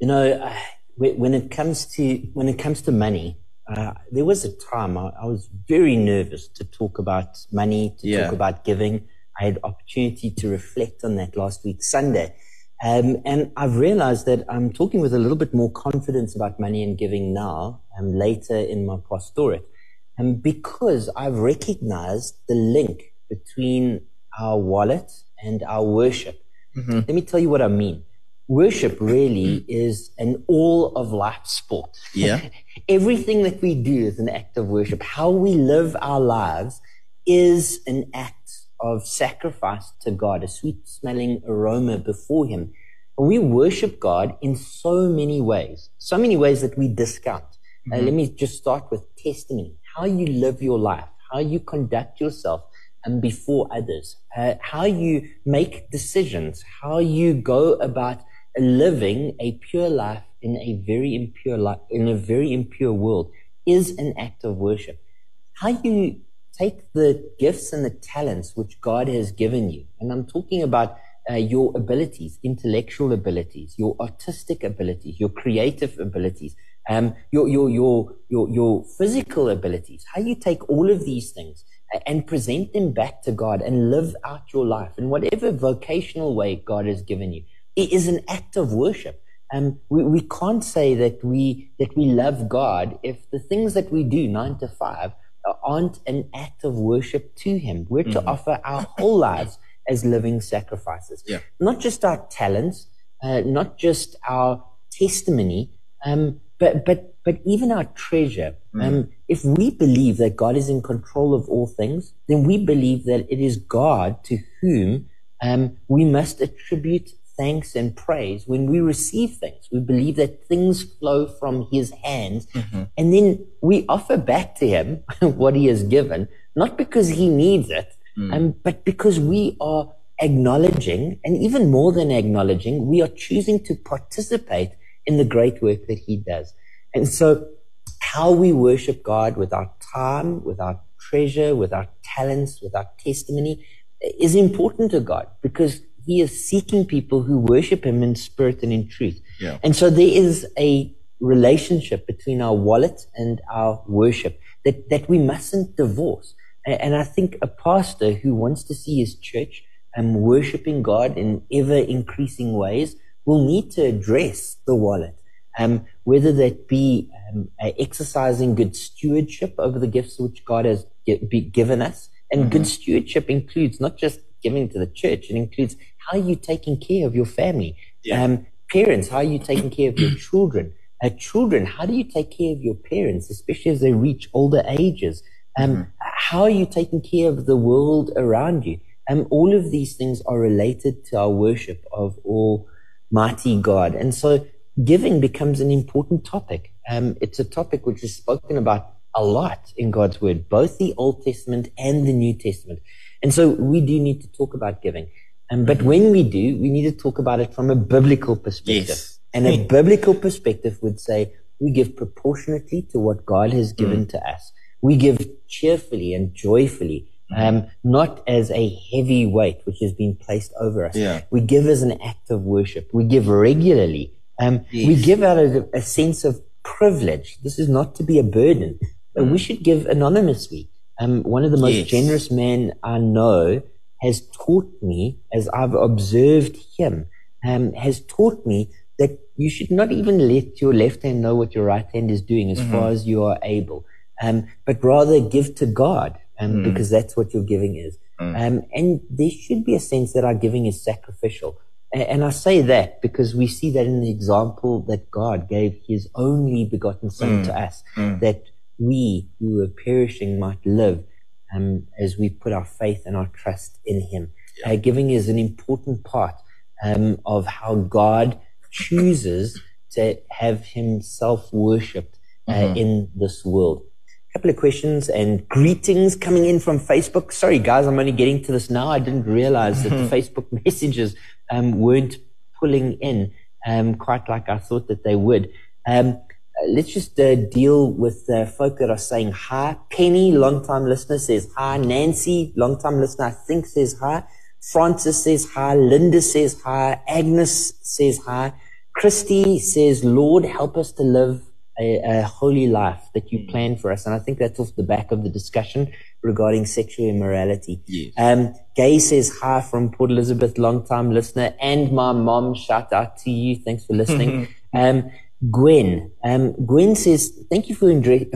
You know, when it comes to when it comes to money, uh, there was a time I, I, was very nervous to talk about money, to yeah. talk about giving. I had opportunity to reflect on that last week Sunday. Um, and I've realized that I'm talking with a little bit more confidence about money and giving now, um, later in my pastorate. And because I've recognized the link between our wallet and our worship. Mm-hmm. Let me tell you what I mean. Worship really is an all of life sport. Yeah. Everything that we do is an act of worship. How we live our lives is an act of sacrifice to God, a sweet smelling aroma before Him. And we worship God in so many ways, so many ways that we discount. Uh, mm-hmm. Uh, let me just start with testimony how you live your life, how you conduct yourself and before others, uh, how you make decisions, how you go about living a pure life in a very impure life, in a very impure world is an act of worship. How you take the gifts and the talents which God has given you, and I'm talking about uh, your abilities, intellectual abilities, your artistic abilities, your creative abilities, um, your, your, your, your, your physical abilities, how you take all of these things and present them back to God and live out your life in whatever vocational way God has given you. It is an act of worship. Um, we, we can't say that we, that we love God if the things that we do nine to five aren't an act of worship to Him. We're mm-hmm. to offer our whole lives as living sacrifices. Yeah. Not just our talents, uh, not just our testimony, um, but, but, but even our treasure. Mm. Um, if we believe that God is in control of all things, then we believe that it is God to whom um, we must attribute thanks and praise when we receive things. We believe that things flow from His hands, mm-hmm. and then we offer back to Him what He has given, not because He needs it, mm. um, but because we are acknowledging, and even more than acknowledging, we are choosing to participate in the great work that He does. And so, how we worship God with our time, with our treasure, with our talents, with our testimony is important to God because He is seeking people who worship Him in spirit and in truth. Yeah. And so, there is a relationship between our wallet and our worship that, that we mustn't divorce. And I think a pastor who wants to see his church um, worshiping God in ever increasing ways will need to address the wallet. Um, whether that be um, exercising good stewardship over the gifts which God has given us. And mm-hmm. good stewardship includes not just giving to the church, it includes how are you taking care of your family? Yeah. Um, parents, how are you taking care of your children? Uh, children, how do you take care of your parents, especially as they reach older ages? Um, mm-hmm. How are you taking care of the world around you? Um, all of these things are related to our worship of Almighty God. And so giving becomes an important topic. Um, it's a topic which is spoken about a lot in God's word, both the Old Testament and the New Testament. And so we do need to talk about giving. Um, but mm-hmm. when we do, we need to talk about it from a biblical perspective. Yes. And a biblical perspective would say we give proportionately to what God has given mm. to us. We give cheerfully and joyfully. Um, not as a heavy weight which has been placed over us. Yeah. We give as an act of worship. We give regularly um, yes. We give out a, a, sense of privilege. This is not to be a burden. But mm. We should give anonymously. Um, one of the most yes. generous men I know has taught me, as I've observed him, um, has taught me that you should not even let your left hand know what your right hand is doing as mm-hmm. far as you are able, um, but rather give to God, um, mm. because that's what your giving is. Mm. Um, and there should be a sense that our giving is sacrificial. And I say that because we see that in the example that God gave his only begotten son mm. to us, mm. that we who were perishing might live um, as we put our faith and our trust in him. Yeah. Uh, giving is an important part um, of how God chooses to have himself worshipped uh, mm-hmm. in this world. Couple of questions and greetings coming in from Facebook. Sorry, guys, I'm only getting to this now. I didn't realize that the Facebook messages um, weren't pulling in um, quite like I thought that they would. Um, let's just uh, deal with the folk that are saying hi. Penny, long-time listener, says hi. Nancy, long-time listener, I think says hi. Francis says hi. Linda says hi. Agnes says hi. Christy says, Lord, help us to live a, a, holy life that you mm. plan for us. And I think that's off the back of the discussion regarding sexual immorality. Yes. Um, Gay says hi from Port Elizabeth, long time listener, and my mom. Shout out to you. Thanks for listening. um, Gwen, um, Gwen says, thank you for,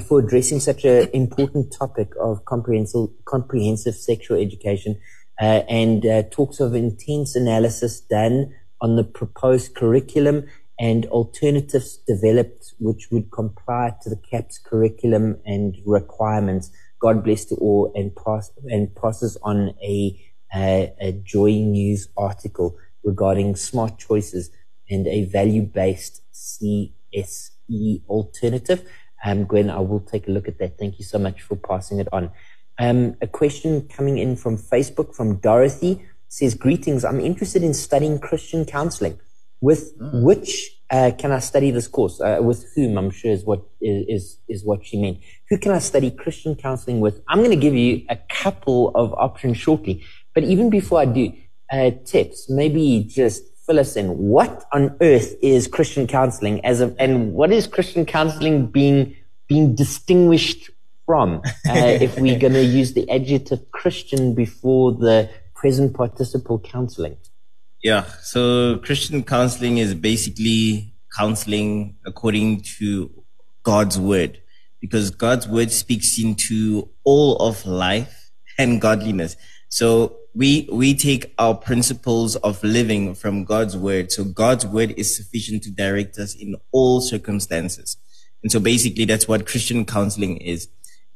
for addressing such an important topic of comprehensive, comprehensive sexual education, uh, and uh, talks of intense analysis done on the proposed curriculum and alternatives developed which would comply to the CAPS curriculum and requirements. God bless to all and pass and passes on a, a, Joy News article regarding smart choices and a value-based CSE alternative. Um, Gwen, I will take a look at that. Thank you so much for passing it on. Um, a question coming in from Facebook from Dorothy says, greetings. I'm interested in studying Christian counseling. With mm. which uh, can I study this course? Uh, with whom? I'm sure is what is is what she meant. Who can I study Christian counseling with? I'm going to give you a couple of options shortly. But even before I do, uh, tips, maybe just fill us in. What on earth is Christian counseling as a, and what is Christian counseling being, being distinguished from? Uh, if we're going to use the adjective Christian before the present participle counseling. Yeah. So Christian counseling is basically counseling according to God's word because God's word speaks into all of life and godliness. So we, we take our principles of living from God's word. So God's word is sufficient to direct us in all circumstances. And so basically that's what Christian counseling is.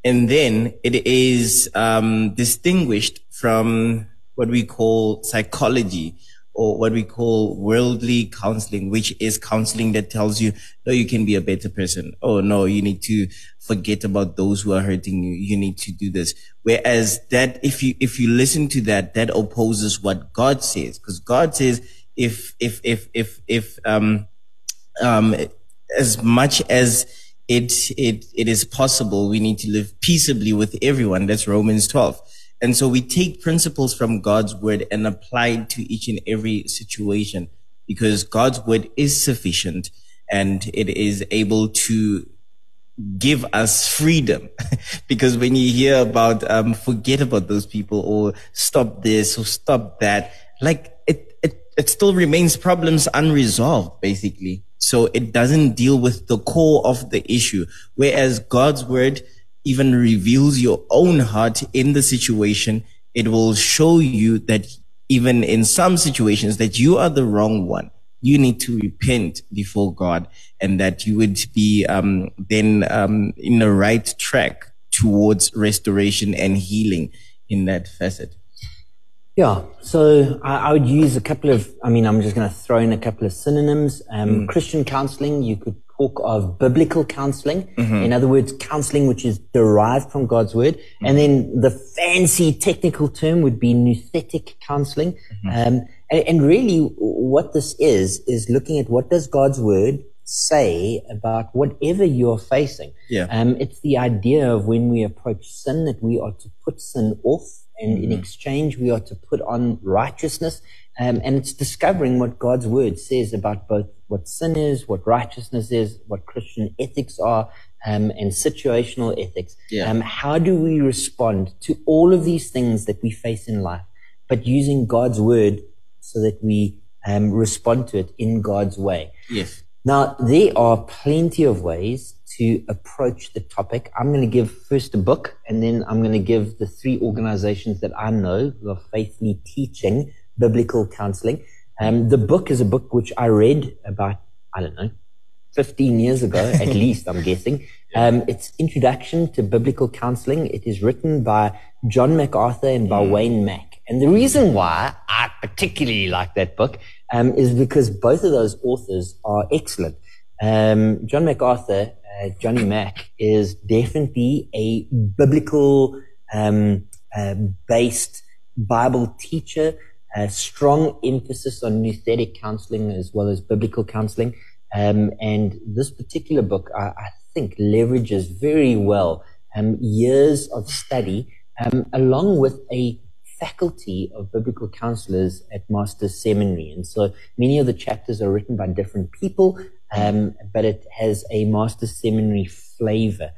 And then it is, um, distinguished from what we call psychology or what we call worldly counseling, which is counseling that tells you, no, you can be a better person. Oh, no, you need to forget about those who are hurting you. You need to do this. Whereas that, if you, if you listen to that, that opposes what God says. Because God says, if, if, if, if, if, um, um, as much as it, it, it is possible, we need to live peaceably with everyone. That's Romans 12. And so we take principles from God's word and apply it to each and every situation because God's word is sufficient and it is able to give us freedom. because when you hear about, um, forget about those people or stop this or stop that, like it, it, it still remains problems unresolved, basically. So it doesn't deal with the core of the issue. Whereas God's word, even reveals your own heart in the situation, it will show you that even in some situations that you are the wrong one. You need to repent before God and that you would be um, then um, in the right track towards restoration and healing in that facet. Yeah, so I, I, would use a couple of, I mean, I'm just going to throw in a couple of synonyms. Um, mm. Christian counseling, you could talk of biblical counseling. Mm-hmm. In other words, counseling which is derived from God's word. Mm-hmm. And then the fancy technical term would be nouthetic counseling. Mm-hmm. Um, and, and, really what this is, is looking at what does God's word say about whatever you're facing. Yeah. Um, it's the idea of when we approach sin that we are to put sin off and in mm-hmm. exchange we are to put on righteousness. Um, and it's discovering what God's word says about both what sin is, what righteousness is, what Christian ethics are, um, and situational ethics. Yeah. Um, how do we respond to all of these things that we face in life, but using God's word so that we um, respond to it in God's way? Yes. Now, there are plenty of ways to approach the topic. I'm going to give first a book, and then I'm going to give the three organizations that I know who are faithfully teaching biblical counseling. Um, the book is a book which I read about, I don't know, 15 years ago, at least, I'm guessing. Um, it's Introduction to Biblical Counseling. It is written by John MacArthur and by mm. Wayne Mack. And the reason why I particularly like that book um, is because both of those authors are excellent. Um, John MacArthur, uh, Johnny Mack, is definitely a biblical um, uh, based Bible teacher a strong emphasis on nouthetic counseling as well as biblical counseling. Um, and this particular book, I, I, think, leverages very well um, years of study um, along with a faculty of biblical counselors at Master's Seminary. And so many of the chapters are written by different people, um, but it has a Master's Seminary flavor.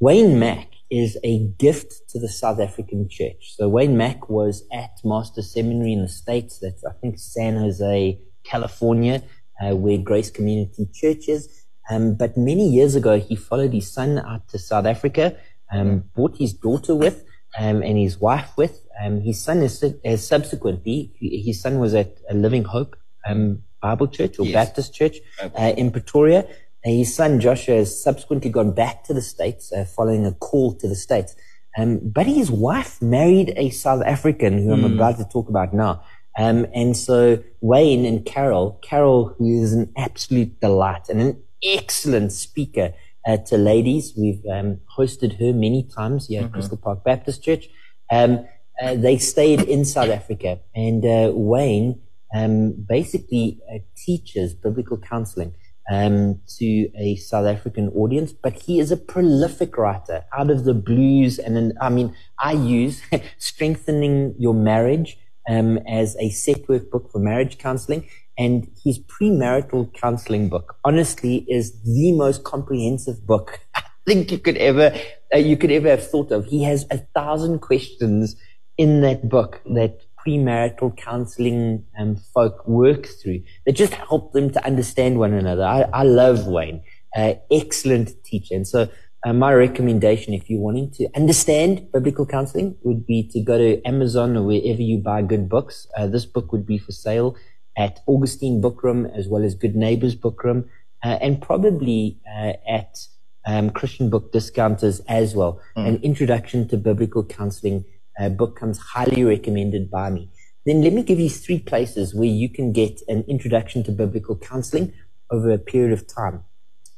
Wayne Mack is a gift to the South African church. So Wayne Mack was at Master Seminary in the States. That's, I think, San Jose, California, uh, where Grace Community Church is. Um, but many years ago, he followed his son out to South Africa, um, brought his daughter with, um, and his wife with. Um, his son is, is subsequently, his son was at a Living Hope um, Bible Church or yes. Baptist Church uh, in Pretoria. His son Joshua has subsequently gone back to the States uh, following a call to the States. Um, but his wife married a South African who mm. I'm hmm. about to talk about now. Um, and so Wayne and Carol, Carol, who is an absolute delight and an excellent speaker uh, to ladies. We've um, hosted her many times here mm-hmm. at Crystal Park Baptist Church. Um, uh, they stayed in South Africa and uh, Wayne um, basically uh, teaches biblical counseling um, to a South African audience, but he is a prolific writer out of the blues. And I mean, I use strengthening your marriage um, as a set workbook for marriage counseling. And his premarital counseling book, honestly, is the most comprehensive book I think you could ever uh, you could ever have thought of. He has a thousand questions in that book that premarital counseling um, folk work through that just help them to understand one another. I, I love Wayne, uh, excellent teacher, and so uh, my recommendation, if you're wanting to understand biblical counseling, would be to go to Amazon or wherever you buy good books. Uh, this book would be for sale at Augustine Bookroom as well as Good Neighbors Bookroom, uh, and probably uh, at um, Christian book discounters as well. Mm. An introduction to biblical counseling uh, book comes highly recommended by me. Then let me give you three places where you can get an introduction to biblical counseling over a period of time.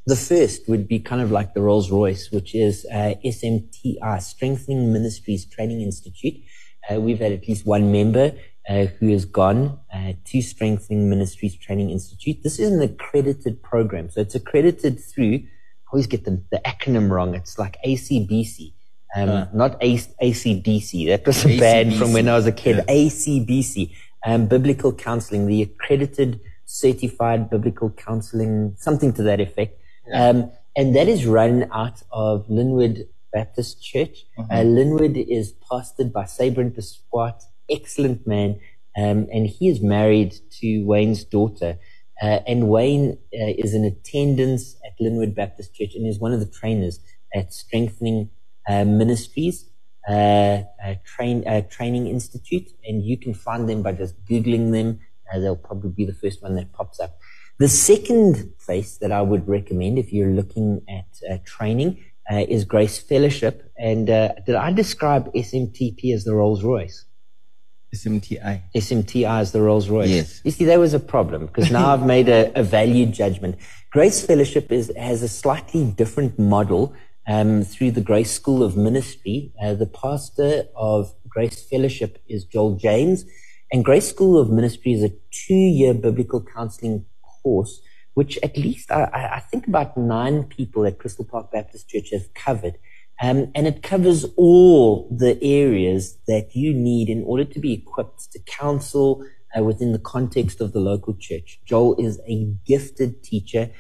The first would be kind of like the Rolls Royce, which is uh, SMTI, Strengthening Ministries Training Institute. Uh, we've had at least one member uh, who has gone uh, to Strengthening Ministries Training Institute. This is an accredited program. So it's accredited through, I always get the, the acronym wrong. It's like ACBC. Um, uh. not A- ACDC. That was a band from when I was a kid. Yeah. ACBC, um, Biblical Counseling, the accredited certified biblical counseling, something to that effect. Um, and that is run out of Lynnwood Baptist Church. Mm-hmm. Uh, Lynnwood is pastored by Sabrin Pasquat, excellent man, um, and he is married to Wayne's daughter. Uh, and Wayne uh, is in attendance at Lynnwood Baptist Church and is one of the trainers at Strengthening Ministries uh, uh, train, Training Institute. And you can find them by just Googling them. they'll probably be the first one that pops up. The second place that I would recommend if you're looking at uh, training uh, is Grace Fellowship. And uh, did I describe SMTP as the Rolls Royce? SMTI. SMTI is the Rolls Royce. Yes. You see, that was a problem because now I've made a, a value judgment. Grace Fellowship is, has a slightly different model um, through the Grace School of Ministry. Uh, the pastor of Grace Fellowship is Joel James. And Grace School of Ministry is a two year biblical counseling course, which at least I, I think about nine people at Crystal Park Baptist Church have covered. Um, and it covers all the areas that you need in order to be equipped to counsel uh, within the context of the local church. Joel is a gifted teacher,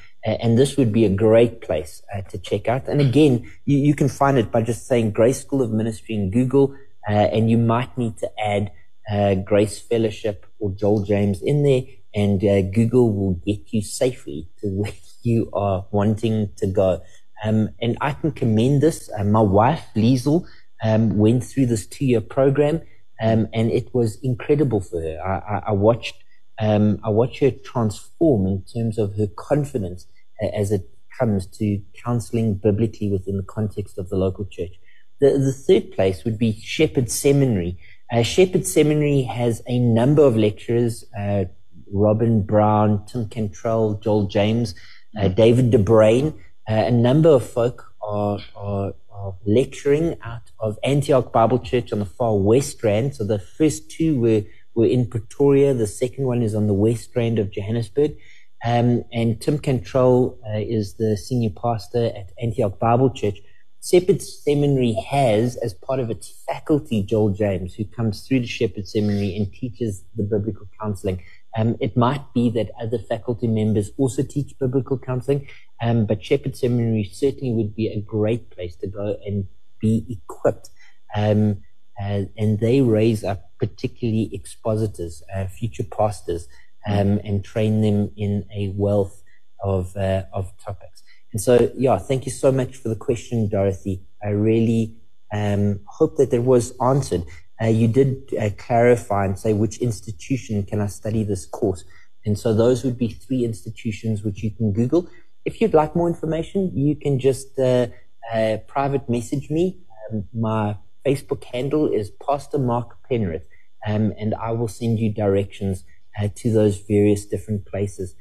and this would be a great place uh, to check out. And again, you, you, can find it by just saying Grace School of Ministry in Google, uh, and you might need to add uh, Grace Fellowship or Joel James in there and uh, Google will get you safely to where you are wanting to go. Um, and I can commend this. Uh, my wife, Liesel, um, went through this two year program, um, and it was incredible for her. I, I, I watched, um, I watched her transform in terms of her confidence as it comes to counseling biblically within the context of the local church. The, the third place would be Shepherd Seminary. Uh, Shepherd Seminary has a number of lecturers, uh, Robin Brown, Tim Cantrell, Joel James, uh. David De Bruyn. Uh, a number of folk are, are, are, lecturing out of Antioch Bible Church on the far west rand. So the first two were, were in Pretoria. The second one is on the west rand of Johannesburg. Um, and Tim Cantrell uh, is the senior pastor at Antioch Bible Church. Shepherd Seminary has, as part of its faculty, Joel James, who comes through the Shepherd Seminary and teaches the biblical counseling. Um, it might be that other faculty members also teach biblical counseling, um, but Shepherd Seminary certainly would be a great place to go and be equipped. Um, uh, and they raise up particularly expositors, uh, future pastors, um, and train them in a wealth of uh, of topics. And so, yeah, thank you so much for the question, Dorothy. I really um, hope that it was answered. Uh, you did uh, clarify and say which institution can I study this course. And so those would be three institutions which you can Google. If you'd like more information, you can just uh, uh private message me. Um, my Facebook handle is Pastor Mark Penrith, um, and I will send you directions uh, to those various different places.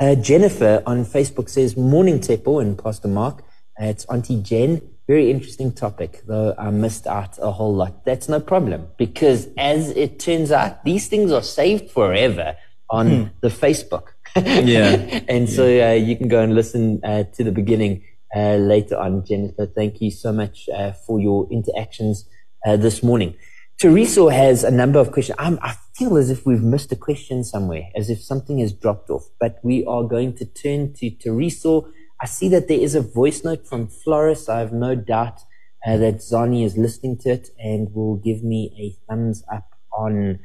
Uh, Jennifer on Facebook says, Morning Tshepo and Pastor Mark. it's Auntie Jen. Very interesting topic, though I missed out a whole lot. That's no problem because as it turns out, these things are saved forever on hmm. the Facebook. yeah. and so uh, you can go and listen uh, to the beginning uh, later on. Jennifer, thank you so much uh, for your interactions uh, this morning. Teresa has a number of questions. I'm, i feel as if we've missed a question somewhere, as if something has dropped off. But we are going to turn to Teresa. I see that there is a voice note from Floris. I have no doubt uh, that Zani is listening to it and will give me a thumbs up on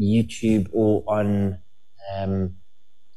YouTube or on um,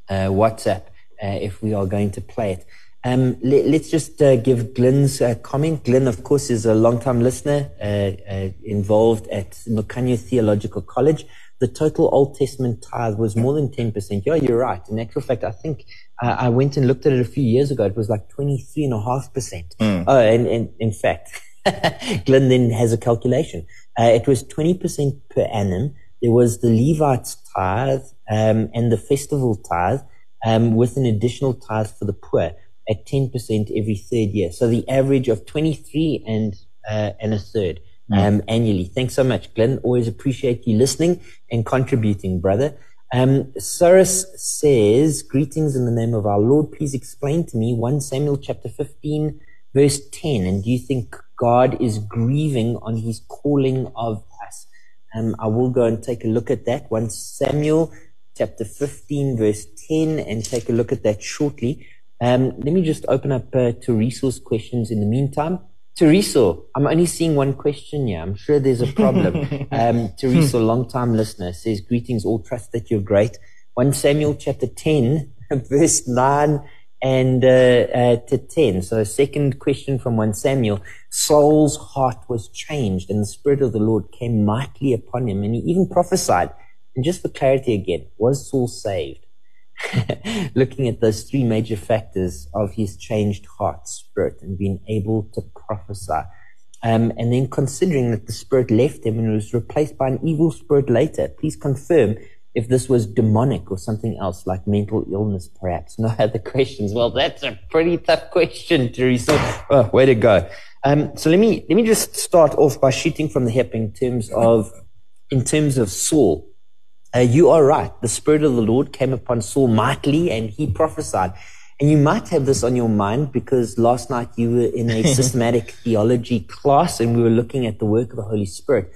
uh, WhatsApp uh, if we are going to play it. Um, let, us just uh, give Glenn's uh, comment. Glenn, of course, is a long-time listener uh, uh involved at Mukhanyo Theological College. The total Old Testament tithe was more than 10%. Yeah, you're right. In actual fact, I think uh, I went and looked at it a few years ago. It was like 23.5%. Mm. Oh, and, and in fact, Glenn then has a calculation. Uh, it was 20% per annum. There was the Levites tithe um, and the festival tithe um, with an additional tithe for the poor at 10% every third year. So the average of 23 and, uh, and a third, mm. um, annually. Thanks so much, Glenn. Always appreciate you listening and contributing, brother. Um, Cyrus says, greetings in the name of our Lord. Please explain to me 1 Samuel chapter 15, verse 10. And do you think God is grieving on his calling of us? Um, I will go and take a look at that. 1 Samuel chapter 15, verse 10, and take a look at that shortly. Um, let me just open up uh, Teresa's questions in the meantime. Teresa, I'm only seeing one question here. I'm sure there's a problem. um, Teresa, long-time listener, says, greetings, all trust that you're great. 1 Samuel chapter 10, verse 9 and uh, uh, to 10. So second question from 1 Samuel. Saul's heart was changed and the Spirit of the Lord came mightily upon him and he even prophesied. And just for clarity again, was Saul saved? looking at those three major factors of his changed heart, spirit, and being able to prophesy. Um, and then considering that the spirit left him and was replaced by an evil spirit later, please confirm if this was demonic or something else like mental illness, perhaps. No other questions. Well, that's a pretty tough question, Teresa. Oh, way to go. Um, so let me let me just start off by shooting from the hip in terms of in terms of Saul. Uh, you are right. The Spirit of the Lord came upon Saul mightily and he prophesied. And you might have this on your mind because last night you were in a systematic theology class and we were looking at the work of the Holy Spirit.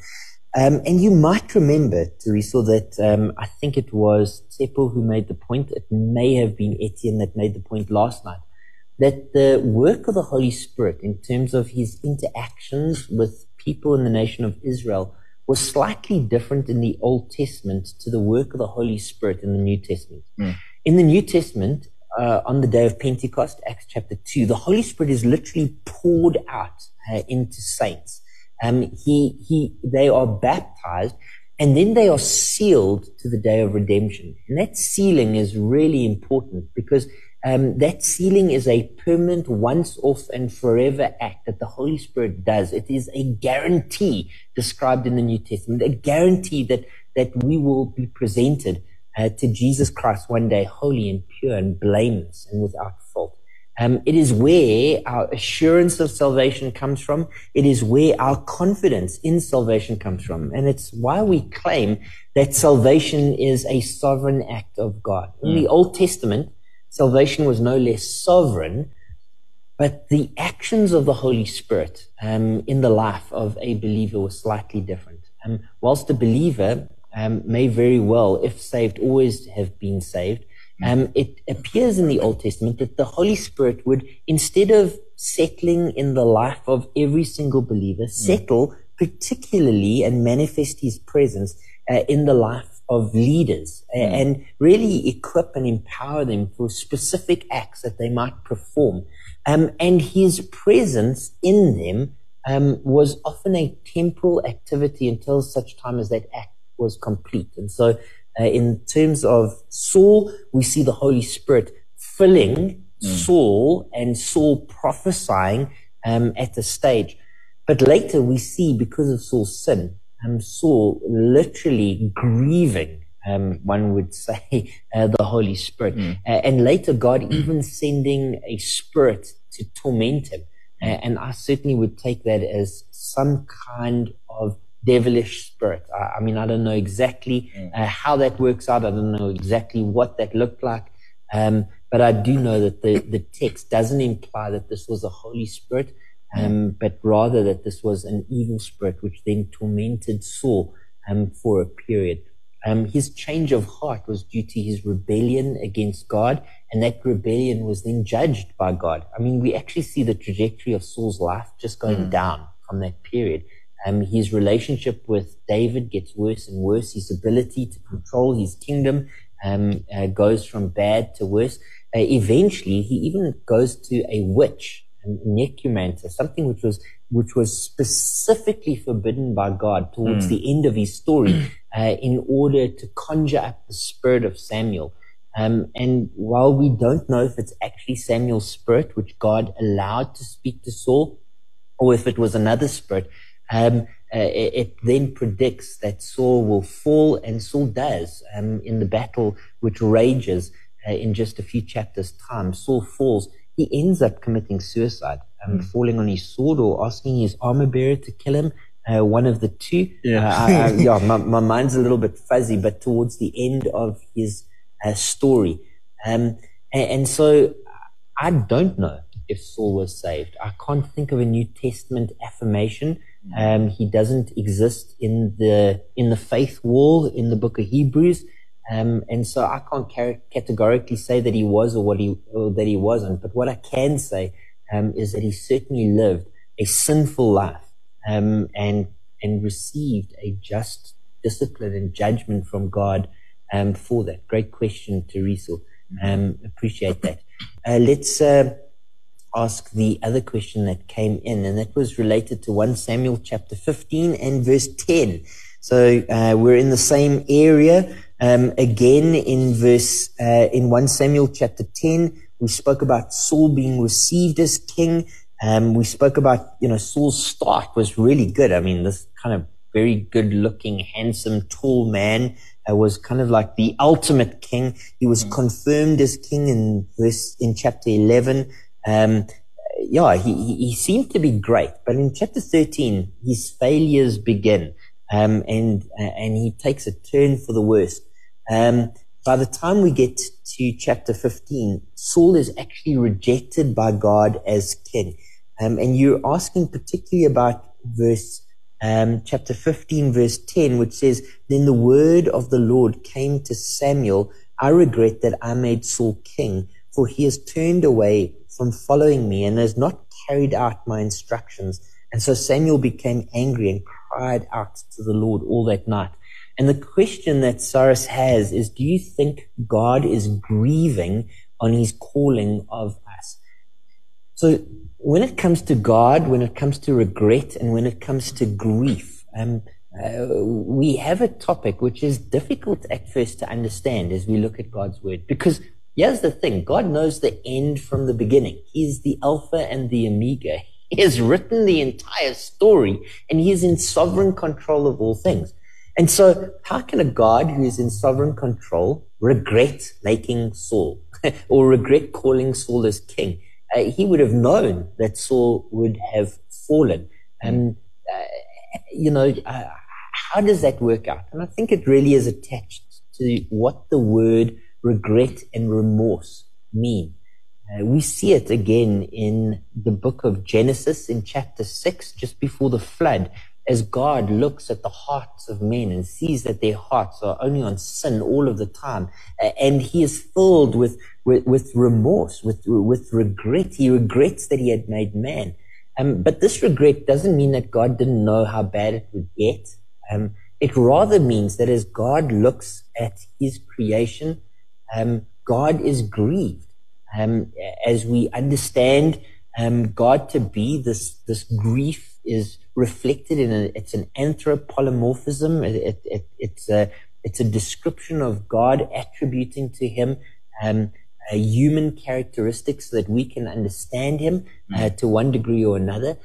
Um, and you might remember, Teresa, that um, I think it was Tshepo who made the point. It may have been Etienne that made the point last night that the work of the Holy Spirit in terms of his interactions with people in the nation of Israel was slightly different in the Old Testament to the work of the Holy Spirit in the New Testament. Mm. In the New Testament, uh, on the day of Pentecost, Acts chapter 2, the Holy Spirit is literally poured out uh, into saints. Um, he, he, they are baptized and then they are sealed to the day of redemption. And that sealing is really important because um, that sealing is a permanent, once off and forever act that the Holy Spirit does. It is a guarantee described in the New Testament, a guarantee that, that we will be presented uh, to Jesus Christ one day, holy and pure and blameless and without fault. Um, it is where our assurance of salvation comes from. It is where our confidence in salvation comes from. And it's why we claim that salvation is a sovereign act of God. In mm. the Old Testament, salvation was no less sovereign, but the actions of the Holy Spirit um, in the life of a believer were slightly different. Um, whilst a believer um, may very well, if saved, always have been saved, um, it appears in the Old Testament that the Holy Spirit would, instead of settling in the life of every single believer, mm. settle particularly and manifest his presence uh, in the life of leaders mm. and really equip and empower them for specific acts that they might perform. Um, and his presence in them um, was often a temporal activity until such time as that act was complete. And so, uh, in terms of Saul, we see the Holy Spirit filling mm. Saul and Saul prophesying um, at the stage. But later we see, because of Saul's sin, um, Saul literally grieving, um, one would say, uh, the Holy Spirit. Mm. Uh, and later, God even sending a spirit to torment him. Uh, and I certainly would take that as some kind of devilish spirit. I, I mean, I don't know exactly mm. uh, how that works out. I don't know exactly what that looked like. Um, but I do know that the, the text doesn't imply that this was a Holy Spirit, um, but rather that this was an evil spirit which then tormented Saul um, for a period. Um, his change of heart was due to his rebellion against God, and that rebellion was then judged by God. I mean, we actually see the trajectory of Saul's life just going mm. down from that period. Um, his relationship with David gets worse and worse. His ability to control his kingdom um, uh, goes from bad to worse. Uh, eventually, he even goes to a witch, a something which was which was specifically forbidden by God towards mm. the end of his story, uh, in order to conjure up the spirit of Samuel. Um, and while we don't know if it's actually Samuel's spirit, which God allowed to speak to Saul, or if it was another spirit, um, uh, it, it, then predicts that Saul will fall, and Saul does um, in the battle which rages uh, in just a few chapters' time. Saul falls. He ends up committing suicide, um, mm. falling on his sword or asking his armor bearer to kill him. Uh, one of the two. Yeah, uh, I, I, yeah my, my, mind's a little bit fuzzy, but towards the end of his uh, story. Um, and, and so I don't know if Saul was saved. I can't think of a New Testament affirmation um, he doesn't exist in the in the faith wall in the book of Hebrews, um, and so I can't car- categorically say that he was or what he or that he wasn't. But what I can say um, is that he certainly lived a sinful life um, and and received a just discipline and judgment from God um, for that. Great question, Teresa. Um, appreciate that. Uh, let's. Uh, ask the other question that came in, and that was related to 1 Samuel chapter 15 and verse 10. So uh, we're in the same area. Um, again, in verse uh, in 1 Samuel chapter 10, we spoke about Saul being received as king. Um, we spoke about you know Saul's start was really good. I mean, this kind of very good-looking, handsome, tall man uh, was kind of like the ultimate king. He was mm. confirmed as king in verse in chapter 11. Um, yeah, he, he seemed to be great, but in chapter 13, his failures begin, um, and, uh, and he takes a turn for the worst. Um, by the time we get to chapter 15, Saul is actually rejected by God as king. Um, and you're asking particularly about verse, um, chapter 15, verse 10, which says, Then the word of the Lord came to Samuel. I regret that I made Saul king, for he has turned away from following me and has not carried out my instructions. And so Samuel became angry and cried out to the Lord all that night. And the question that Cyrus has is, do you think God is grieving on his calling of us? So when it comes to God, when it comes to regret, and when it comes to grief, um, uh, we have a topic which is difficult at first to understand as we look at God's word because Here's the thing God knows the end from the beginning. He's the Alpha and the Omega. He has written the entire story and he is in sovereign control of all things. And so, how can a God who is in sovereign control regret making Saul or regret calling Saul as king? Uh, he would have known that Saul would have fallen. And, uh, you know, uh, how does that work out? And I think it really is attached to what the word regret and remorse mean? Uh, we see it again in the book of Genesis in chapter 6, just before the flood, as God looks at the hearts of men and sees that their hearts are only on sin all of the time. Uh, and he is filled with, with, with, remorse, with, with regret. He regrets that he had made man. Um, but this regret doesn't mean that God didn't know how bad it would get. Um, it rather means that as God looks at his creation, um, God is grieved. Um, as we understand um, God to be, this this grief is reflected in a, it's an anthropomorphism. It, it, it, it's a it's a description of God attributing to Him um, human characteristics so that we can understand Him uh, mm. to one degree or another.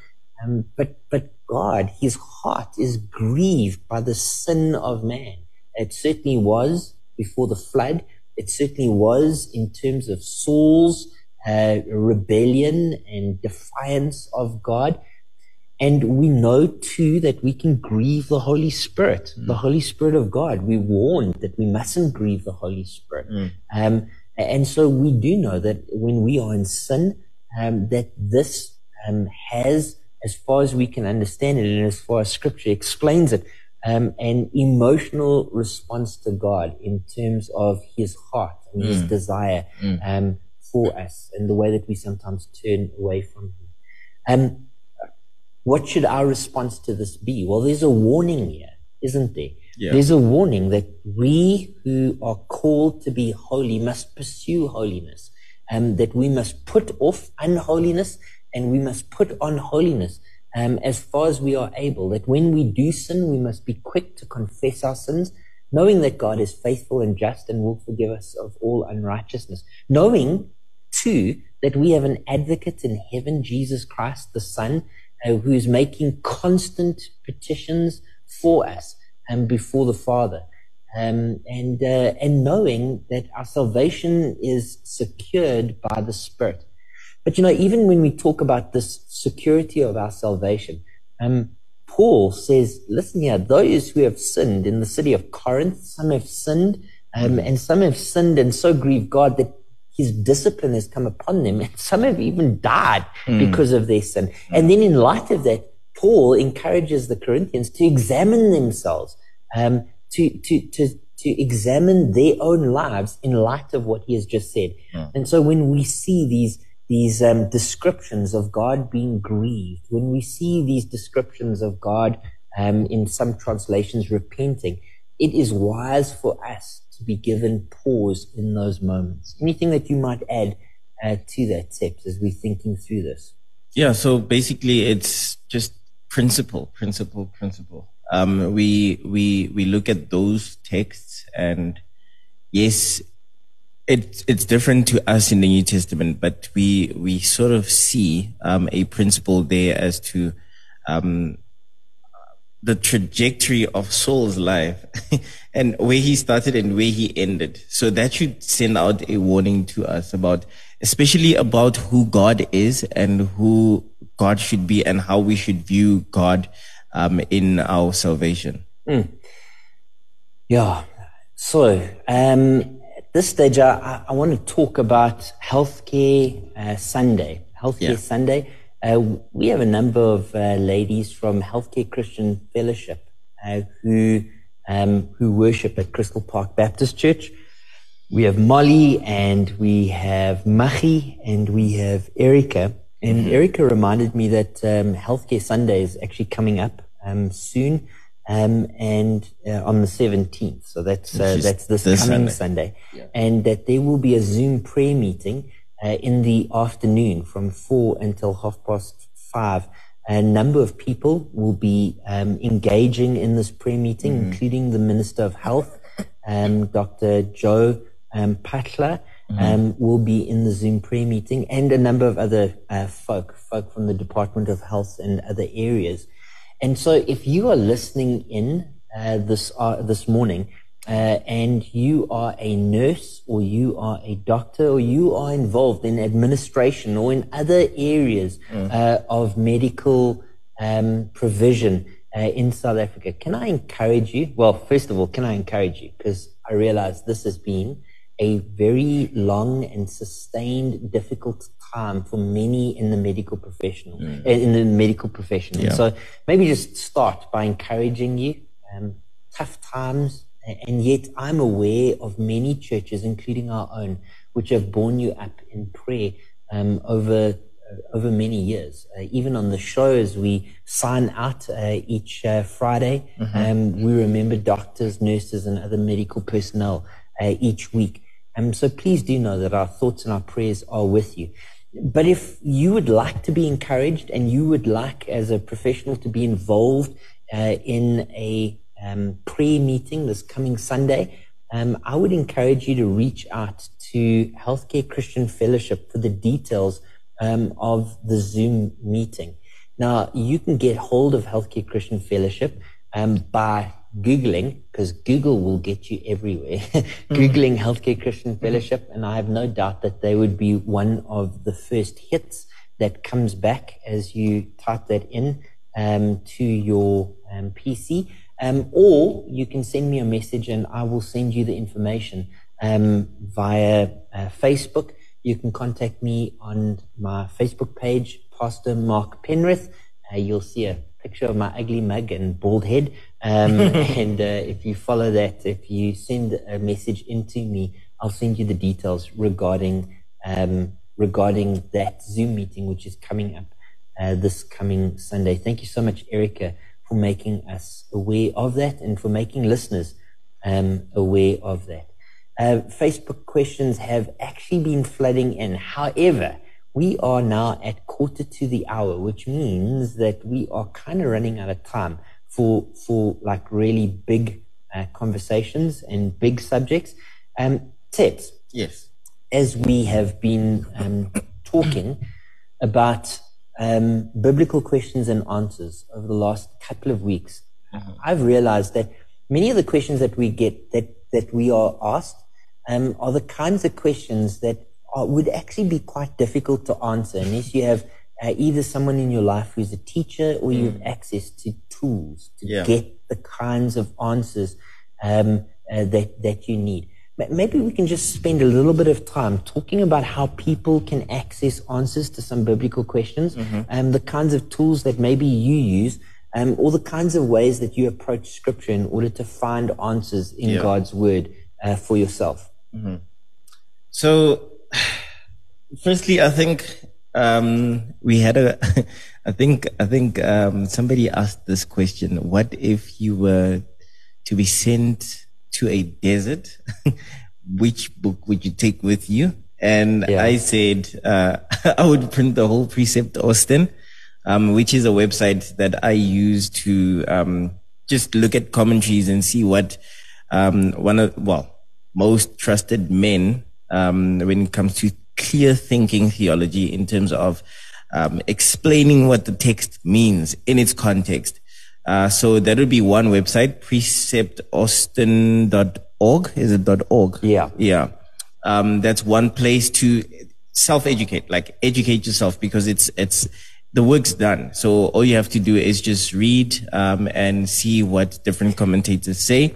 Um, but but God, His heart is grieved by the sin of man. It certainly was before the flood. It certainly was in terms of Saul's uh, rebellion and defiance of God. And we know too that we can grieve the Holy Spirit, mm. the Holy Spirit of God. We warned that we mustn't grieve the Holy Spirit. Mm. Um, and so we do know that when we are in sin, um, that this um, has, as far as we can understand it, and as far as Scripture explains it, um, an emotional response to God in terms of His heart and mm. His desire mm. um, for us, and the way that we sometimes turn away from Him. What should our response to this be? Well, there's a warning here, isn't there? Yeah. There's a warning that we who are called to be holy must pursue holiness, and um, that we must put off unholiness and we must put on holiness um, as far as we are able. That when we do sin, we must be quick to confess our sins, knowing that God is faithful and just and will forgive us of all unrighteousness. Knowing, too, that we have an advocate in heaven, Jesus Christ, the Son, uh, who is making constant petitions for us and before the Father. Um, and uh, and knowing that our salvation is secured by the Spirit. But you know, even when we talk about this security of our salvation, um, Paul says, "Listen here, those who have sinned in the city of Corinth, some have sinned, um, and some have sinned and so grieved God that His discipline has come upon them, and some have even died mm. because of their sin." And then, in light of that, Paul encourages the Corinthians to examine themselves um, to, to, to, to examine their own lives in light of what he has just said. Mm. And so when we see these, these um, descriptions of God being grieved, when we see these descriptions of God um, in some translations repenting, it is wise for us be given pause in those moments. Anything that you might add uh, to that, Seps, as we're thinking through this? Yeah, so basically it's just principle, principle, principle um, we we we look at those texts and yes it's it's different to us in the New Testament, but we we sort of see um, a principle there as to um, the trajectory of Saul's life and where he started and where he ended. So that should send out a warning to us about, especially about who God is and who God should be and how we should view God um, in our salvation. Mm. Yeah. So um, at this stage, I, I, want to talk about Healthcare uh, Sunday. Healthcare yeah. Sunday. Uh, we have a number of uh, ladies from Healthcare Christian Fellowship uh, who um, who worship at Crystal Park Baptist Church. We have Molly and we have Machi and we have Erica. And mm-hmm. Erica reminded me that um, Healthcare Sunday is actually coming up um, soon, um, and uh, on the 17th. So that's uh, that's this, this coming Sunday, Sunday. Yeah. and that there will be a Zoom prayer meeting uh, in the afternoon from four until half past five. A number of people will be um, engaging in this prayer meeting, mm-hmm. including the Minister of Health, um, Dr. Joe um, Phaahla. Mm-hmm. Um, will be in the Zoom prayer meeting and a number of other uh, folk, folk from the Department of Health and other areas. And so if you are listening in uh, this, uh, this morning uh, and you are a nurse or you are a doctor or you are involved in administration or in other areas mm. of medical um, provision uh, in South Africa, can I encourage you? Well, first of all, can I encourage you? Because I realize this has been a very long and sustained difficult time for many in the medical professional mm. in the medical profession. Yeah. so maybe just start by encouraging you. Um, tough times, and yet I'm aware of many churches, including our own, which have borne you up in prayer um, over uh, over many years. Uh, even on the show, as we sign out uh, each uh, Friday, mm-hmm. um, we remember doctors, nurses, and other medical personnel uh, each week. Um, so please do know that our thoughts and our prayers are with you. But if you would like to be encouraged and you would like, as a professional, to be involved uh, in a um, prayer meeting this coming Sunday, um, I would encourage you to reach out to Healthcare Christian Fellowship for the details um, of the Zoom meeting. Now, you can get hold of Healthcare Christian Fellowship um, by Googling, because Google will get you everywhere, mm-hmm. Googling Healthcare Christian Fellowship, and I have no doubt that they would be one of the first hits that comes back as you type that in um, to your um, PC. Um, or you can send me a message and I will send you the information um, via uh, Facebook. You can contact me on my Facebook page, Pastor Mark Penrith. Uh, you'll see a picture of my ugly mug and bald head. Um, and uh, if you follow that, if you send a message into me, I'll send you the details regarding um, regarding that Zoom meeting, which is coming up uh, this coming Sunday. Thank you so much, Erica, for making us aware of that and for making listeners um, aware of that. Uh, Facebook questions have actually been flooding in. However, we are now at quarter to the hour, which means that we are kind of running out of time for for like really big uh, conversations and big subjects. Um, Tips. Yes. As we have been um, talking about um, biblical questions and answers over the last couple of weeks, mm-hmm. I've realized that many of the questions that we get that that we are asked um, are the kinds of questions that are, would actually be quite difficult to answer unless you have uh, either someone in your life who's a teacher or mm. you have mm. access to tools to yeah. get the kinds of answers um, uh, that that you need. Maybe we can just spend a little bit of time talking about how people can access answers to some biblical questions, mm-hmm. and um, the kinds of tools that maybe you use, um, or the kinds of ways that you approach Scripture in order to find answers in yeah. God's Word uh, for yourself. Mm-hmm. So, firstly, I think um, we had a. I think I think um, somebody asked this question: What if you were to be sent to a desert? Which book would you take with you? And yeah. I said uh, I would print the whole Precept Austin, um, which is a website that I use to um, just look at commentaries and see what um, one of well most trusted men um, when it comes to clear thinking theology in terms of um, explaining what the text means in its context. Uh, so that would be one website, preceptaustin.org. Is it .org? Yeah. Yeah. Um, that's one place to self-educate, like educate yourself because it's, it's, the work's done. So all you have to do is just read, um, and see what different commentators say.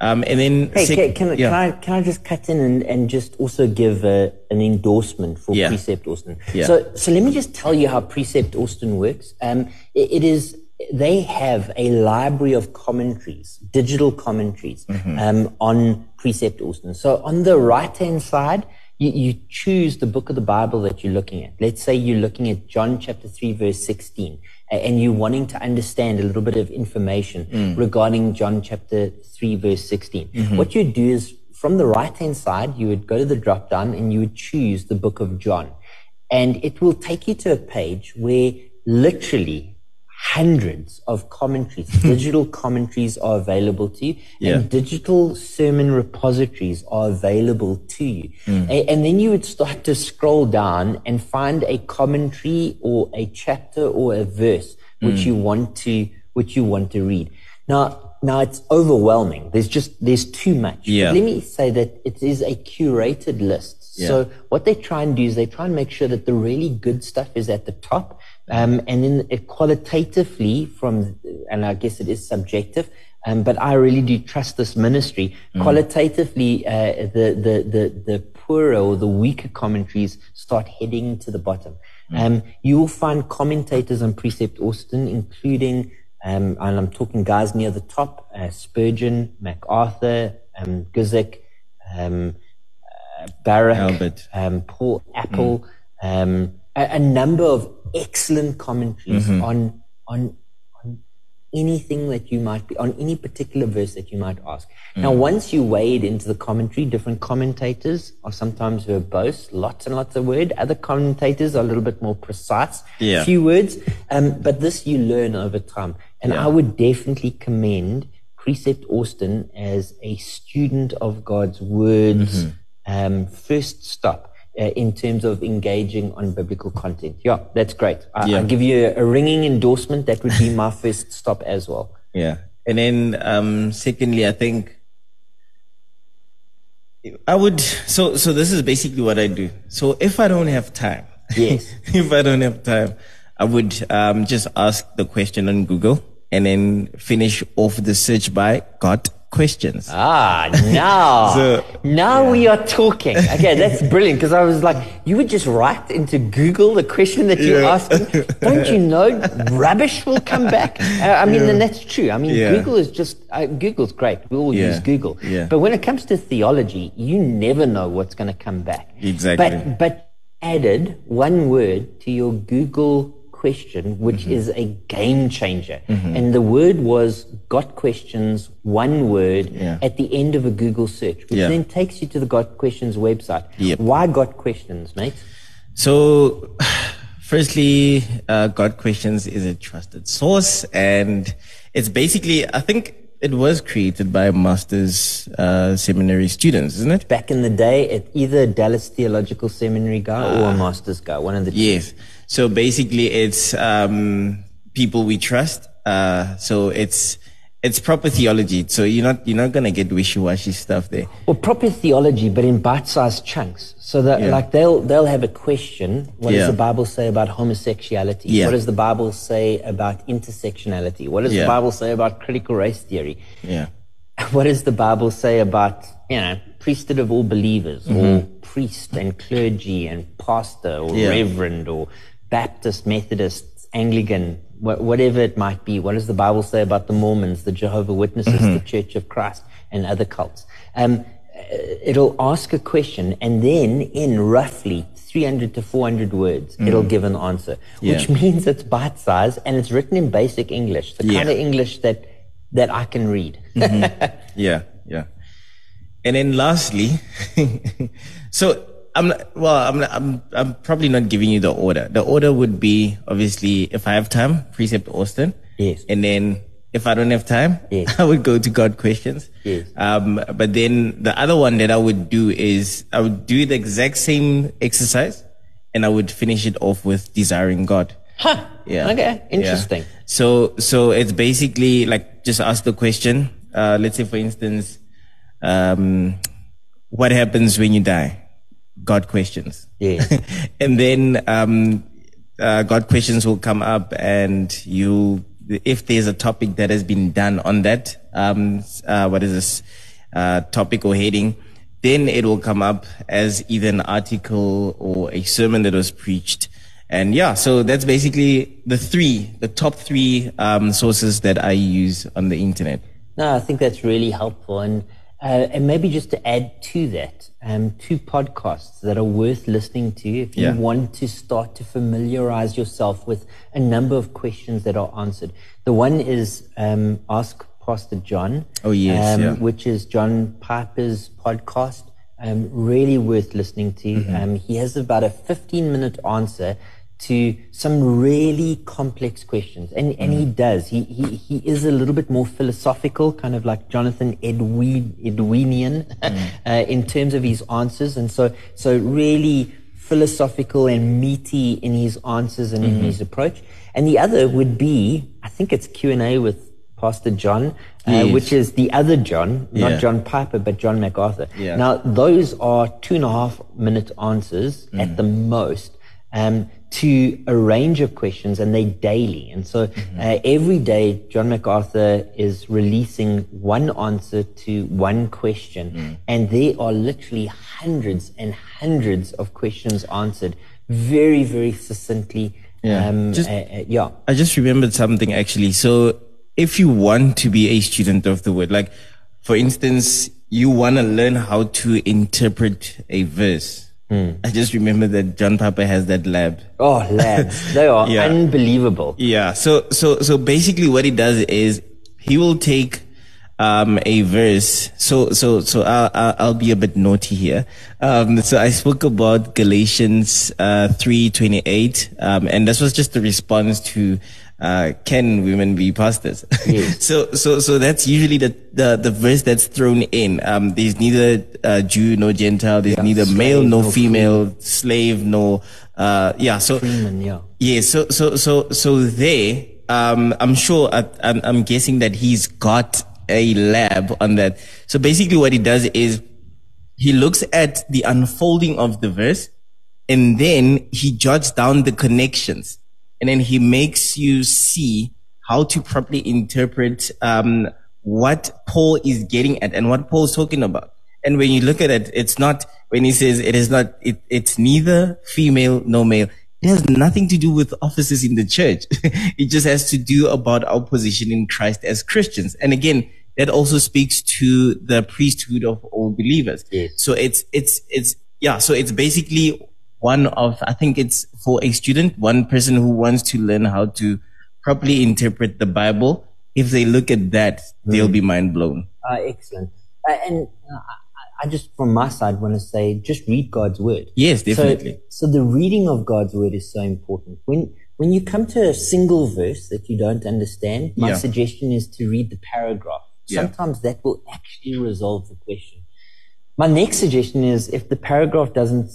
Um, and then, hey, sec- can, can, yeah. can, I can I just cut in and, and just also give a, an endorsement for yeah. Precept Austin? Yeah. So so let me just tell you how Precept Austin works. Um, it, it is they have a library of commentaries, digital commentaries mm-hmm. um, on Precept Austin. So on the right hand side, you, you choose the book of the Bible that you're looking at. Let's say you're looking at John chapter 3, verse 16 and you're wanting to understand a little bit of information mm. regarding John chapter 3, verse 16, mm-hmm. what you do is from the right hand side, you would go to the drop down and you would choose the book of John. And it will take you to a page where literally hundreds of commentaries, digital commentaries are available to you, yeah. and digital sermon repositories are available to you. Mm. A- and then you would start to scroll down and find a commentary or a chapter or a verse which mm. you want to which you want to read. Now, now it's overwhelming. There's just there's too much. Yeah. But let me say that it is a curated list. Yeah. So what they try and do is they try and make sure that the really good stuff is at the top um, and then it qualitatively from, and I guess it is subjective, um, but I really do trust this ministry. Mm. Qualitatively, uh, the, the, the, the poorer or the weaker commentaries start heading to the bottom. Mm. Um, you will find commentators on Precept Austin, including, um, and I'm talking guys near the top, uh, Spurgeon, MacArthur, um, Guzik, um, uh, Albert. Um, Paul Apple, mm. um, a, a, number of excellent commentaries mm-hmm. on on on anything that you might be on any particular verse that you might ask. Mm. Now, once you wade into the commentary, different commentators are sometimes verbose, lots and lots of word. Other commentators are a little bit more precise, yeah. few words. Um, but this you learn over time, and yeah. I would definitely commend Precept Austin as a student of God's words. Mm-hmm. Um, first stop uh, in terms of engaging on biblical content. Yeah, that's great. I, yeah. I'll give you a, a, ringing endorsement. That would be my first stop as well. Yeah. And then, um, secondly, I think I would, so, so this is basically what I do. So if I don't have time, yes, if I don't have time, I would, um, just ask the question on Google and then finish off the search by God questions. Ah, now, So- now we are talking. Okay, that's brilliant because I was like, you would just write into Google the question that you're Yeah. asking. Don't you know rubbish will come back? Uh, I mean, and that's true. I mean, Yeah. Google is just, uh, Google's great. We all Yeah. use Google. Yeah. But when it comes to theology, you never know what's going to come back. Exactly. But, but added one word to your Google question, which Mm-hmm. is a game changer. And the word was got questions, one word Yeah. at the end of a Google search, which Yeah. then takes you to the Got Questions website. Yep. Why Got Questions, mate? So, firstly, uh, Got Questions is a trusted source, and it's basically, I think it was created by master's uh, seminary students, isn't it? Back in the day, at either Dallas Theological Seminary guy or a master's guy, one of the two. Yes. So basically, it's um, people we trust. Uh, so it's it's proper theology. So you're not you're not gonna get wishy washy stuff there. Well, proper theology, but in bite-sized chunks. So that, Yeah. like, they'll they'll have a question. What Yeah. does the Bible say about homosexuality? Yeah. What does the Bible say about intersectionality? What does the Bible say about critical race theory? Yeah. What does the Bible say about you know priesthood of all believers, or priest and clergy and pastor, or Mm-hmm. Reverend, or Baptist, Methodist, Anglican, wha- whatever it might be? What does the Bible say about the Mormons, the Jehovah Witnesses, Mm-hmm. the Church of Christ, and other cults? Um, uh, it'll ask a question, and then in roughly 300 to 400 words, it'll give an answer, which Mm. Means it's bite sized and it's written in basic English, the Yeah. kind of English that that I can read. Yeah, yeah. And then lastly, so I'm not, well, I'm not, I'm I'm probably not giving you the order. The order would be obviously if I have time, precept Austin. Yes. And then if I don't have time, Yes. I would go to Got questions. Yes. Um, but then the other one that I would do is I would do the exact same exercise, and I would finish it off with desiring God. Huh. Yeah. Okay. Yeah. Interesting. So so it's basically like just ask the question. Uh, let's say for instance, um, what happens when you die? Got questions. Yeah. and then um, uh, Got questions will come up, and you, if there's a topic that has been done on that, um, uh, what is this uh, topic or heading, then it will come up as either an article or a sermon that was preached. And yeah, so that's basically the three, the top three um, sources that I use on the internet. No, I think that's really helpful. And, uh, and maybe just to add to that, um, two podcasts that are worth listening to if you Yeah. want to start to familiarize yourself with a number of questions that are answered. The one is um, Ask Pastor John. Oh, yes, um, yeah. Which is John Piper's podcast. Um, really worth listening to. Mm-hmm. Um, he has about a 15 minute answer to some really complex questions. And, and he Mm. does. He, he, he is a little bit more philosophical, kind of like Jonathan Edwards, Edwinian Mm. uh, in terms of his answers. And so, so really philosophical and meaty in his answers and Mm-hmm. in his approach. And the other would be, I think it's Q&A with Pastor John, uh, Yes. which is the other John, not Yeah. John Piper, but John MacArthur. Yeah. Now, those are two and a half minute answers Mm. at the most um, to a range of questions, and they daily. And so Mm-hmm. uh, every day, John MacArthur is releasing one answer to one question, Mm. and there are literally hundreds and hundreds of questions answered very, very succinctly. Yeah. Um, Just- uh, uh, yeah. I just remembered something actually. So if you want to be a student of the word, like for instance, you want to learn how to interpret a verse. I just remember that John Piper has that lab. Oh, lads, they are Yeah. unbelievable. Yeah. So so so basically, what he does is he will take um, a verse. So so so I'll, I'll I'll be a bit naughty here. Um, so I spoke about Galatians uh, three twenty eight, um, and this was just the response to. Uh, can women be pastors? Yes. so, so, so that's usually the, the, the verse that's thrown in. Um, there's neither uh, Jew nor Gentile. There's neither male nor nor female, slave nor, uh, yeah. So, Freeman, yeah. yeah, so so so so there, um, I'm sure I, I'm I'm guessing that he's got a lab on that. So basically, what he does is he looks at the unfolding of the verse, and then he jots down the connections, and then he makes you see how to properly interpret um, what Paul is getting at and what Paul's talking about. And when you look at it, it's not when he says it is not, it, it's neither female nor male. It has nothing to do with offices in the church. it just has to do about our position in Christ as Christians. And again, that also speaks to the priesthood of all believers. Yes. So it's, it's, it's, yeah. So it's basically one of, I think it's for a student, one person who wants to learn how to properly interpret the Bible. If they look at that, they'll be mind blown. Uh, excellent. Uh, and uh, I just, from my side, want to say, just read God's word. Yes, definitely. So, so the reading of God's word is so important. When when you come to a single verse that you don't understand, my Yeah. suggestion is to read the paragraph. Yeah. Sometimes that will actually resolve the question. My next suggestion is if the paragraph doesn't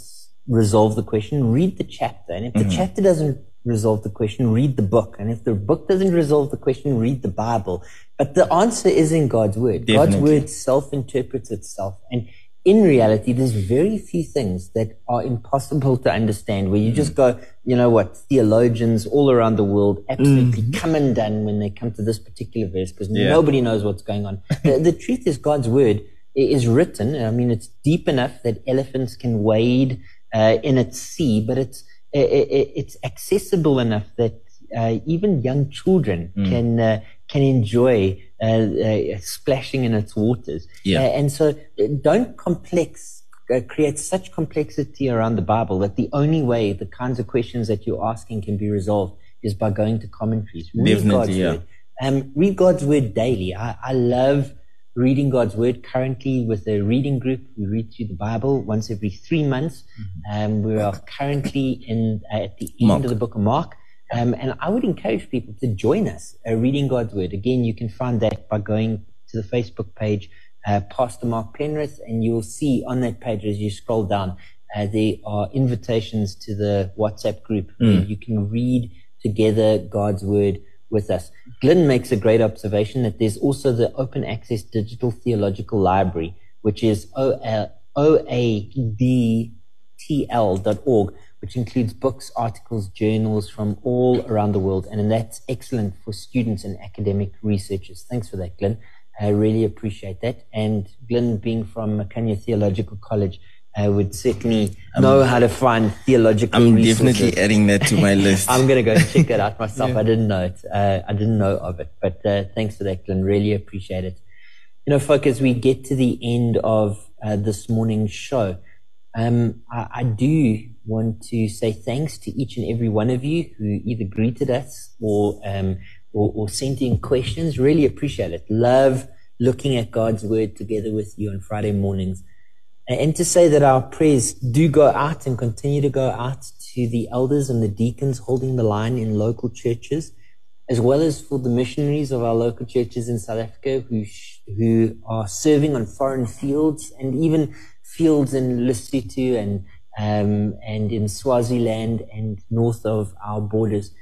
resolve the question, read the chapter. And if Mm-hmm. the chapter doesn't resolve the question, read the book. And if the book doesn't resolve the question, read the Bible. But the answer is in God's word. God's word self interprets itself. And in reality, there's very few things that are impossible to understand where you just go, you know what, theologians all around the world absolutely come and undone when they come to this particular verse because Yeah. nobody knows what's going on. the, the truth is God's word is written. I mean, it's deep enough that elephants can wade uh, in its sea, but it's, i i it's accessible enough that uh, even young children can uh, can enjoy uh, uh, splashing in its waters. Yeah. Uh, and so, don't complex uh, create such complexity around the Bible that the only way the kinds of questions that you're asking can be resolved is by going to commentaries. Read Definitely, God's yeah. word. Um, read God's word daily. I, I love reading God's word currently with a reading group. We read through the Bible once every three months. Um, we are currently in uh, at the end Mark. of the book of Mark. Um, and I would encourage people to join us uh, reading God's word. Again, you can find that by going to the Facebook page, uh, Pastor Mark Penrith, and you'll see on that page as you scroll down, uh, there are invitations to the WhatsApp group where you can read together God's word with us. Glenn makes a great observation that there's also the open access digital theological library, which is oadtl.org, which includes books, articles, journals from all around the world. And that's excellent for students and academic researchers. Thanks for that, Glenn. I really appreciate that. And Glenn, being from Kenya Theological College, I would certainly know how to find theological I'm resources. definitely adding that to my list. I'm going to go check that out myself. I didn't know it. Uh, I didn't know of it. But uh, thanks for that, Glenn. Really appreciate it. You know, folk, as we get to the end of uh, this morning's show, um, I, I do want to say thanks to each and every one of you who either greeted us or, um, or, or sent in questions. Really appreciate it. Love looking at God's word together with you on Friday mornings. And to say that our prayers do go out and continue to go out to the elders and the deacons holding the line in local churches, as well as for the missionaries of our local churches in South Africa who, sh- who are serving on foreign fields and even fields in Lesotho and, um, and in Swaziland and north of our borders.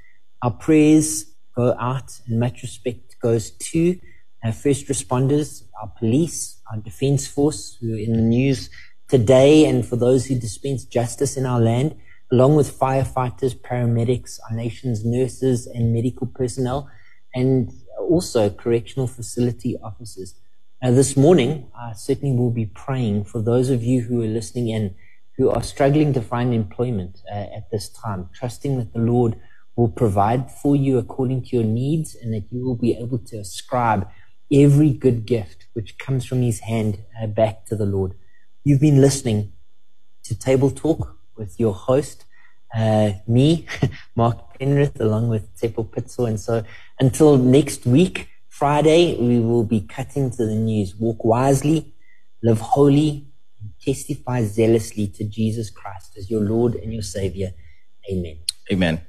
Our prayers go out and much respect goes to our first responders, our police, our defense force who are in the news today and for those who dispense justice in our land, along with firefighters, paramedics, our nation's nurses and medical personnel, and also correctional facility officers. Now, this morning, I certainly will be praying for those of you who are listening in who are struggling to find employment uh, at this time, trusting that the Lord will provide for you according to your needs and that you will be able to ascribe every good gift which comes from his hand uh, back to the Lord. You've been listening to Table Talk with your host, uh, me, Mark Penrith, along with Tshepo Pitso. And so until next week, Friday, we will be cutting to the news. Walk wisely, live holy, and testify zealously to Jesus Christ as your Lord and your Savior. Amen. Amen.